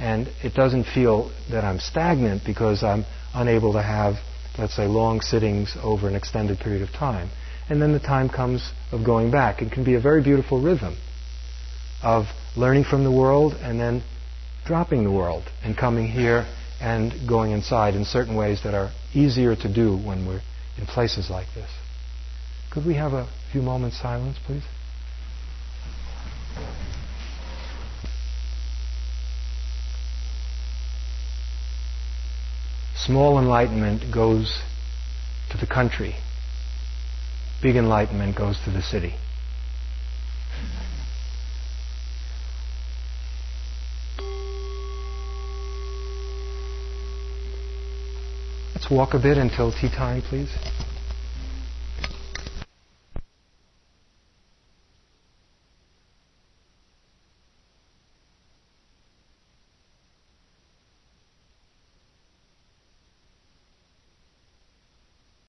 And it doesn't feel that I'm stagnant because I'm unable to have, let's say, long sittings over an extended period of time. And then the time comes of going back. It can be a very beautiful rhythm of learning from the world and then dropping the world and coming here and going inside in certain ways that are easier to do when we're in places like this. Could we have a few moments silence, please? Small enlightenment goes to the country. Big enlightenment goes to the city. Let's walk a bit until tea time, please.